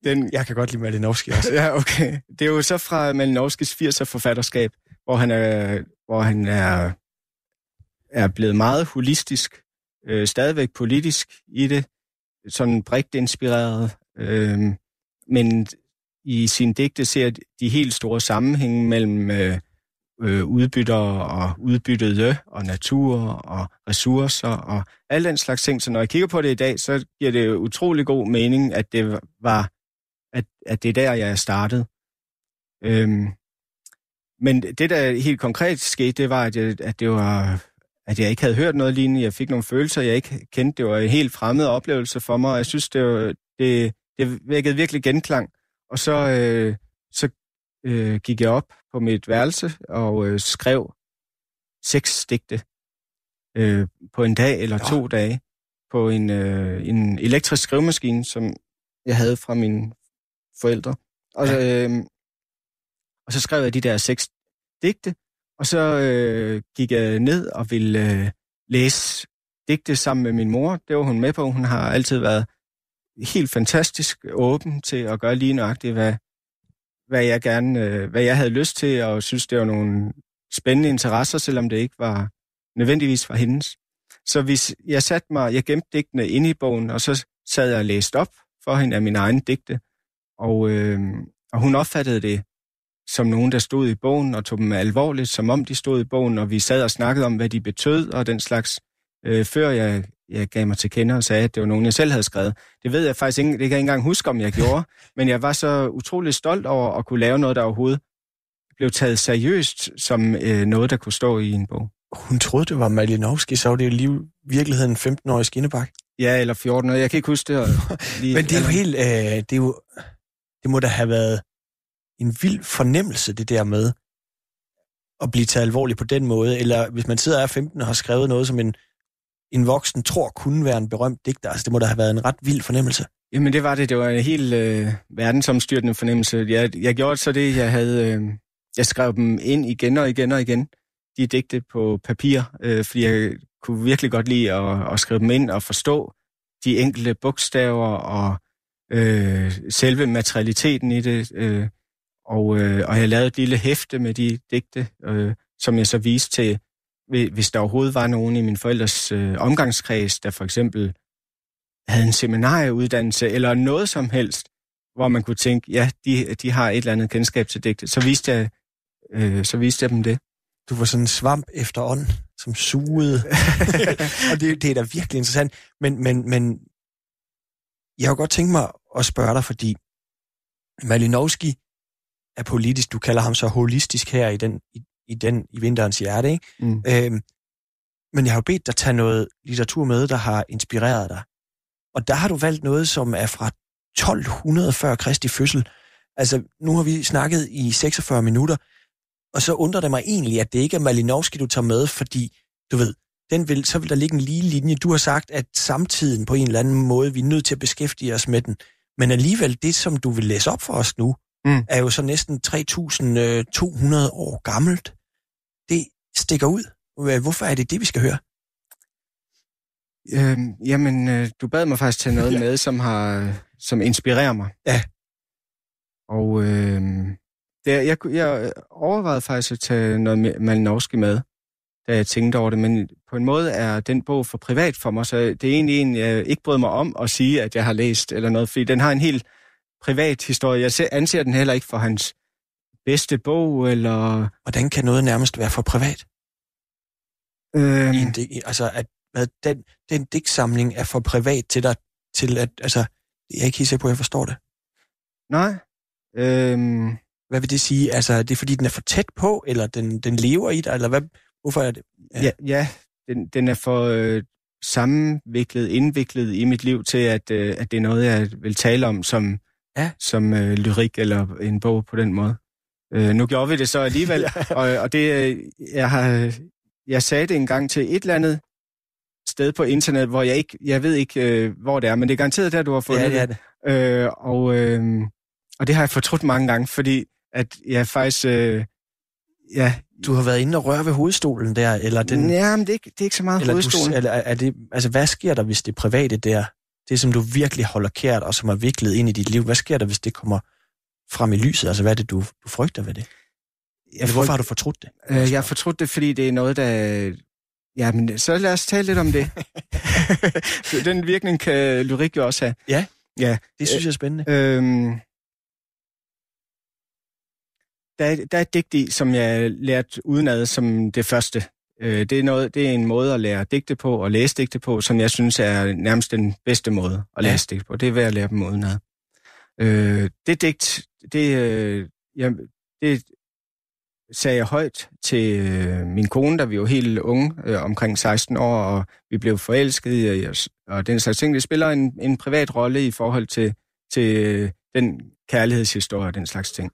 den, Jeg kan godt lide Malinovski også. Ja, okay. Det er jo så fra Malinovskis 80'er forfatterskab, hvor han er, hvor han er, er blevet meget holistisk, øh, stadigvæk politisk i det, sådan brigt inspireret, øh, men i sin digte ser de helt store sammenhænge mellem øh, øh, udbytter og udbyttede og natur og ressourcer og al den slags ting. Så når jeg kigger på det i dag, så giver det utrolig god mening, at det var at, at det er der, jeg startede. startet. Øhm, men det, der helt konkret skete, det var, at, jeg, at det var at jeg ikke havde hørt noget lignende. Jeg fik nogle følelser, jeg ikke kendte. Det var en helt fremmed oplevelse for mig, og jeg synes, det, var, det, det vækkede virkelig genklang. Og så, øh, så øh, gik jeg op på mit værelse og øh, skrev seks digte øh, på en dag eller to Ja. dage på en, øh, en elektrisk skrivemaskine, som jeg havde fra mine forældre. Og, ja. øh, og så skrev jeg de der seks digte, og så øh, gik jeg ned og ville øh, læse digte sammen med min mor. Det var hun med på. Hun har altid været helt fantastisk åben til at gøre lige nøjagtigt, hvad, hvad jeg gerne, øh, hvad jeg havde lyst til, og synes, det var nogle spændende interesser, selvom det ikke var nødvendigvis var hendes. Så hvis jeg satte mig, jeg gemte digtene inde i bogen, og så sad jeg og læste op for hende af mine egne digte, og, øh, og hun opfattede det som nogen, der stod i bogen, og tog dem alvorligt, som om de stod i bogen, og vi sad og snakkede om, hvad de betød, og den slags, øh, før jeg, jeg gav mig til kende og sagde, at det var nogen, jeg selv havde skrevet. Det ved jeg faktisk ikke, det kan jeg ikke engang huske, om jeg gjorde, men jeg var så utrolig stolt over at kunne lave noget, der overhovedet blev taget seriøst som øh, noget, der kunne stå i en bog. Hun troede, det var Malinovski, så var det jo lige virkeligheden 15-årig Skinnebak. Ja, eller 14 år. Jeg kan ikke huske det. Lige, Men det er jo helt, øh, det er jo, det må da have været en vild fornemmelse, det der med at blive taget alvorligt på den måde, eller hvis man sidder og er 15 og har skrevet noget, som en, en voksen tror kunne være en berømt digter, altså det må da have været en ret vild fornemmelse. Jamen det var det. Det var en helt øh, verdensomstyrtende fornemmelse. Jeg, jeg gjorde så det, jeg havde... Øh, jeg skrev dem ind igen og igen og igen, de digte på papir, øh, fordi jeg kunne virkelig godt lide at, at skrive dem ind og forstå de enkelte bogstaver og øh, selve materialiteten i det. Øh, og, øh, og jeg lavede et lille hæfte med de digte, øh, som jeg så viste til, hvis der overhovedet var nogen i min forældres øh, omgangskreds, der for eksempel havde en seminarieuddannelse eller noget som helst, hvor man kunne tænke, ja, de, de har et eller andet kendskab til digte, så viste jeg, øh, så viste jeg dem det. Du var sådan en svamp efter ånd, som sugede. og det, det er da virkelig interessant. Men, men, men jeg har godt tænkt mig at spørge dig, fordi Malinowski er politisk, du kalder ham så holistisk her i den, i, i den i vinterens hjerte, ikke? Mm. Øhm, men jeg har jo bedt dig tage noget litteratur med, der har inspireret dig. Og der har du valgt noget, som er fra 1200 før Kristi fødsel. Altså, nu har vi snakket i 46 minutter, og så undrer det mig egentlig, at det ikke er Malinowski, du tager med, fordi, du ved, den vil, så vil der ligge en lige linje. Du har sagt, at samtiden på en eller anden måde, vi er nødt til at beskæftige os med den. Men alligevel, det som du vil læse op for os nu, mm. er jo så næsten 3.200 år gammelt. Det stikker ud. Hvorfor er det det, vi skal høre? Øh, jamen, øh, du bad mig faktisk tage noget ja. med, som har som inspirerer mig. Ja. Og øh, det, jeg, jeg overvejede faktisk at tage noget Malinowski med, da jeg tænkte over det, men på en måde er den bog for privat for mig, så det er egentlig en, jeg ikke brød mig om at sige, at jeg har læst eller noget, fordi den har en helt privat historie. Jeg anser den heller ikke for hans bedste bog, eller... Hvordan kan noget nærmest være for privat? Øhm... En, altså, at hvad, den, den digtsamling er for privat til dig, til at, altså, jeg er ikke helt sikker på, at jeg forstår det. Nej. Øhm... Hvad vil det sige? Altså, det er fordi, den er for tæt på, eller den, den lever i dig, eller hvad? Hvorfor er det? Ja, ja, ja den, den er for øh, sammenviklet, indviklet i mit liv til, at, øh, at det er noget, jeg vil tale om som, ja. som øh, lyrik eller en bog på den måde. Øh, nu gjorde vi det så alligevel, ja. og, og det, øh, jeg, har, jeg sagde det engang til et eller andet sted på internet, hvor jeg ikke, jeg ved ikke, øh, hvor det er, men det er garanteret der, du har fundet ja, det. Er det. Øh, og, øh, og det har jeg fortrudt mange gange, fordi at jeg faktisk, øh, ja... Du har været inde og røre ved hovedstolen der, eller den... Ja, men det er ikke, det er ikke så meget eller hovedstolen. Du, eller er det, altså, hvad sker der, hvis det private der, det som du virkelig holder kært, og som er viklet ind i dit liv, hvad sker der, hvis det kommer frem i lyset? Altså, hvad er det, du, du frygter ved det? Jeg Hvorfor har du fortrudt det? Øh, jeg har fortrudt det, fordi det er noget, der Ja, men så lad os tale lidt om det. Den virkning kan lyrik jo også have. Ja, ja. det synes jeg er spændende. Øhm, der, der er et digt i, som jeg lærte udenad som det første. Øh, det, er noget, det er en måde at lære digte på og læse digte på, som jeg synes er nærmest den bedste måde at læse ja. digte på. Det er ved at lære dem udenad. Øh, det digt, det, øh, ja, det sagde jeg højt til øh, min kone, da vi var helt unge, øh, omkring 16 år, og vi blev forelskede, og, og den slags ting. Det spiller en, en privat rolle i forhold til, til øh, den kærlighedshistorie og den slags ting.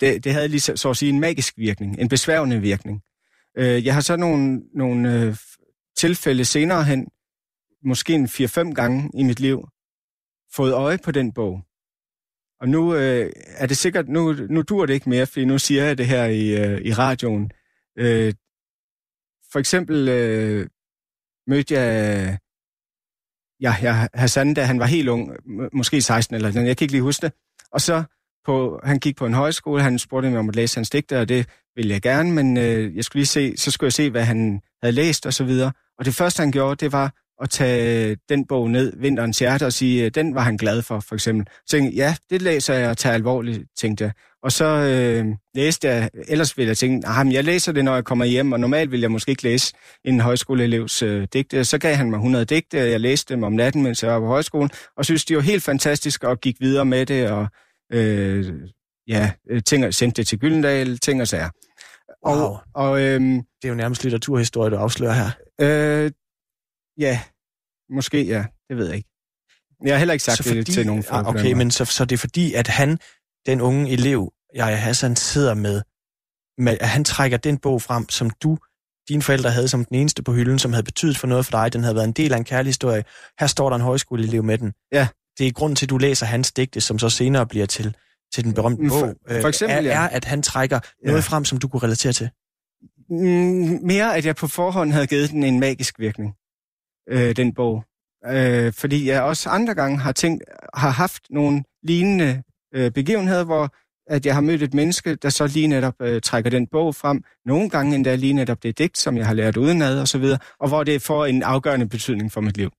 Det, det havde lige så, så at sige en magisk virkning, en besværgende virkning. Øh, jeg har så nogle, nogle øh, tilfælde senere hen, måske en 4-5 gange i mit liv, fået øje på den bog. Og nu øh, er det sikkert, nu, nu dur det ikke mere, fordi nu siger jeg det her i, øh, i radioen. Øh, for eksempel øh, mødte jeg, ja, ja, Hassan, da han var helt ung, måske 16 eller noget, jeg kan ikke lige huske det. Og så, på, han gik på en højskole, han spurgte mig om at læse hans digter, og det ville jeg gerne, men øh, jeg skulle lige se, så skulle jeg se, hvad han havde læst og så videre. Og det første, han gjorde, det var at tage den bog ned, Vinterens Hjerte, og sige, at den var han glad for, for eksempel. Så tænkte ja, det læser jeg og tager alvorligt, tænkte jeg. Og så øh, læste jeg, ellers ville jeg tænke, ah, at jeg læser det, når jeg kommer hjem, og normalt ville jeg måske ikke læse en højskoleelevs øh, digte. Så gav han mig 100 digte, og jeg læste dem om natten, mens jeg var på højskolen, og synes, de var helt fantastiske, og gik videre med det, og øh, ja, ting, sendte det til Gyldendal, ting og sager. Wow. Og, og, øh, det er jo nærmest litteraturhistorie, du afslører her. Øh, Ja, måske ja. Det ved jeg ikke. Jeg har heller ikke sagt så fordi, det til nogen folk. Ah, okay, men så, så det er fordi, at han, den unge elev, jeg Hassan, sidder med, med, at han trækker den bog frem, som du, dine forældre havde som den eneste på hylden, som havde betydet for noget for dig. Den havde været en del af en kærlig historie. Her står der en højskoleelev med den. Ja. Det er grunden til, at du læser hans digte, som så senere bliver til, til den berømte bog. For, for eksempel, er, ja. er, at han trækker ja. noget frem, som du kunne relatere til. Mm, mere, at jeg på forhånd havde givet den en magisk virkning øh, den bog. øh, fordi jeg også andre gange har tænkt, har haft nogle lignende øh, begivenheder, hvor at jeg har mødt et menneske, der så lige netop øh, trækker den bog frem. Nogle gange endda lige netop det digt, som jeg har lært udenad og så videre, og hvor det får en afgørende betydning for mit liv.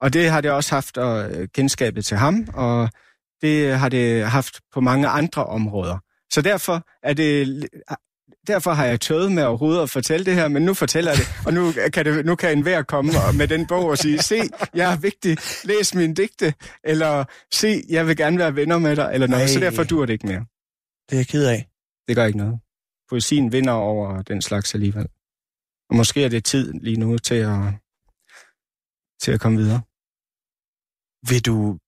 Og det har det også haft og, øh, kendskabet til ham, og det har det haft på mange andre områder. Så derfor er det derfor har jeg tøvet med overhovedet at fortælle det her, men nu fortæller jeg det, og nu kan, det, nu kan enhver komme med den bog og sige, se, jeg er vigtig, læs min digte, eller se, jeg vil gerne være venner med dig, eller noget, Ej. så derfor dur det ikke mere. Det er jeg ked af. Det gør ikke noget. Poesien vinder over den slags alligevel. Og måske er det tid lige nu til at, til at komme videre. Vil du,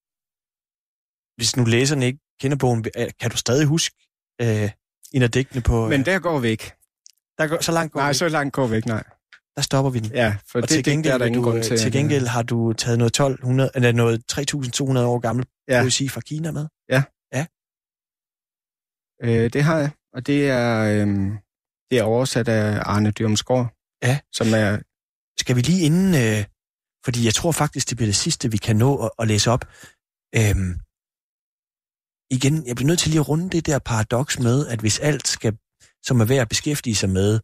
hvis nu læserne ikke kender bogen, kan du stadig huske øh, en af digtene på... Men der går vi ikke. Der går, så langt går nej, vi så langt går vi ikke, nej. Der stopper vi den. Ja, for og det, til gengæld, det, der er ingen du, grund til. Til gengæld har du taget noget 1200, eller noget 3.200 år gammel ja. poesi fra Kina med. Ja. Ja. Øh, det har jeg, og det er, øh, det er oversat af Arne Dyrmsgaard. Ja. Som er... Skal vi lige inden... Øh, fordi jeg tror faktisk, det bliver det sidste, vi kan nå at, at læse op. Øhm, igen, jeg bliver nødt til lige at runde det der paradoks med, at hvis alt skal, som er værd at beskæftige sig med,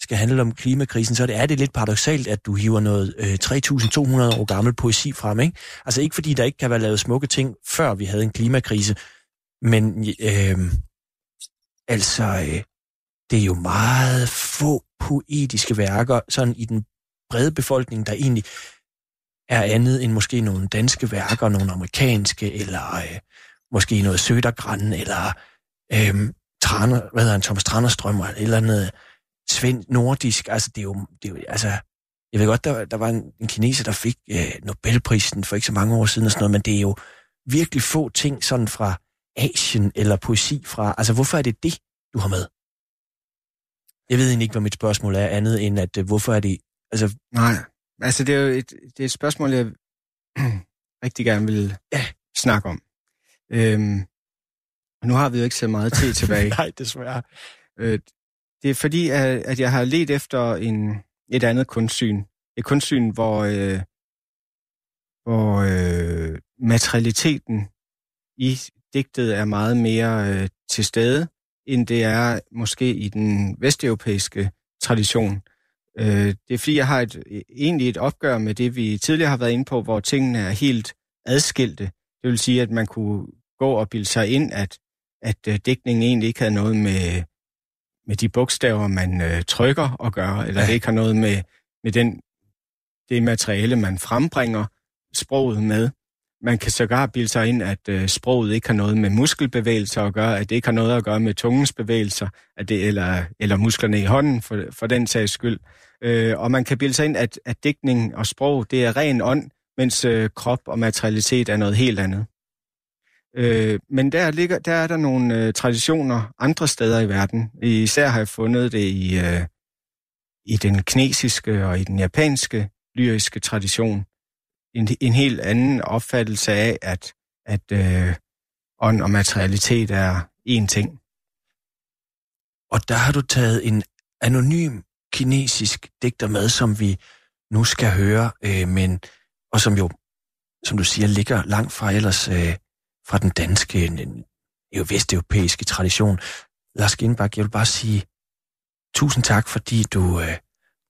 skal handle om klimakrisen, så er det lidt paradoxalt, at du hiver noget øh, 3.200 år gammel poesi frem. Ikke? Altså ikke fordi der ikke kan være lavet smukke ting, før vi havde en klimakrise, men øh, altså, øh, det er jo meget få poetiske værker, sådan i den brede befolkning, der egentlig er andet end måske nogle danske værker, nogle amerikanske, eller øh, måske noget Sødergræn, eller øh, Traner, hvad hedder han, Thomas Tranderstrøm, eller et eller andet svend nordisk. Altså, det er jo, det er jo altså, jeg ved godt, der, der var en, en kineser, der fik øh, Nobelprisen for ikke så mange år siden og sådan noget, men det er jo virkelig få ting sådan fra Asien eller poesi fra... Altså, hvorfor er det det, du har med? Jeg ved egentlig ikke, hvad mit spørgsmål er, andet end at, øh, hvorfor er det... Altså... Nej, altså det er jo et, det er et spørgsmål, jeg rigtig gerne vil ja. snakke om. Øhm, nu har vi jo ikke så meget tid tilbage. Nej, desværre. Øh, det er fordi, at, at jeg har let efter en, et andet kunstsyn. Et kunstsyn, hvor, øh, hvor øh, materialiteten i digtet er meget mere øh, til stede, end det er måske i den vesteuropæiske tradition. Øh, det er fordi, jeg har et, egentlig et opgør med det, vi tidligere har været inde på, hvor tingene er helt adskilte. Det vil sige, at man kunne gå og bilde sig ind, at, at øh, dækningen egentlig ikke havde noget med, med de bogstaver, man øh, trykker og gør, eller ja. det ikke har noget med, med den, det materiale, man frembringer sproget med. Man kan sågar bilde sig ind, at øh, sproget ikke har noget med muskelbevægelser at gøre, at det ikke har noget at gøre med tungens bevægelser, at det, eller, eller musklerne i hånden for, for den sags skyld. Øh, og man kan bilde sig ind, at, at digtning og sprog, det er ren ånd, mens øh, krop og materialitet er noget helt andet. Øh, men der, ligger, der er der nogle øh, traditioner andre steder i verden. Især har jeg fundet det i, øh, i den kinesiske og i den japanske lyriske tradition. En, en helt anden opfattelse af, at, at øh, ånd og materialitet er én ting. Og der har du taget en anonym kinesisk digter med, som vi nu skal høre, øh, men og som jo, som du siger, ligger langt fra ellers øh, fra den danske, jo vesteuropæiske tradition. Lars Genbach, jeg vil bare sige tusind tak, fordi du øh,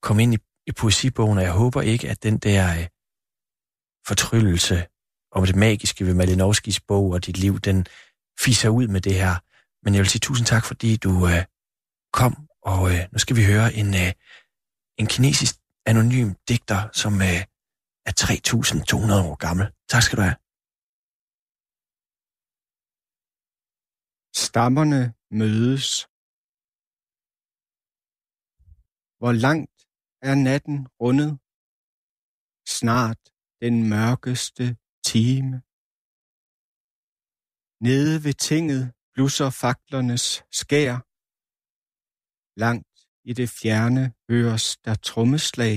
kom ind i, i poesibogen, og jeg håber ikke, at den der øh, fortryllelse om det magiske ved Malinowskis bog og dit liv, den fiser ud med det her. Men jeg vil sige tusind tak, fordi du øh, kom, og øh, nu skal vi høre en, øh, en kinesisk anonym digter, som øh, er 3.200 år gammel. Tak skal du have. Stammerne mødes. Hvor langt er natten rundet? Snart den mørkeste time. Nede ved tinget blusser faklernes skær. Langt i det fjerne høres der trommeslag.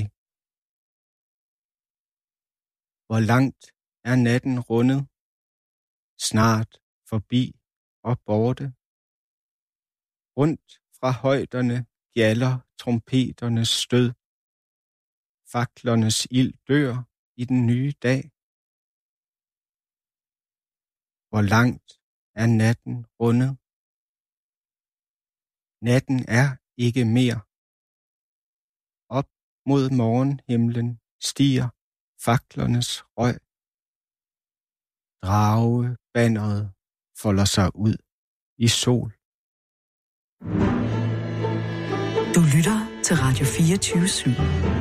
Hvor langt er natten rundet? Snart forbi og borte. Rundt fra højderne gjaller trompeternes stød. Faklernes ild dør i den nye dag. Hvor langt er natten rundet? Natten er ikke mere. Op mod morgenhimlen stiger faklernes røg. Drage banneret folder sig ud i sol. Du lytter til Radio 24 /7.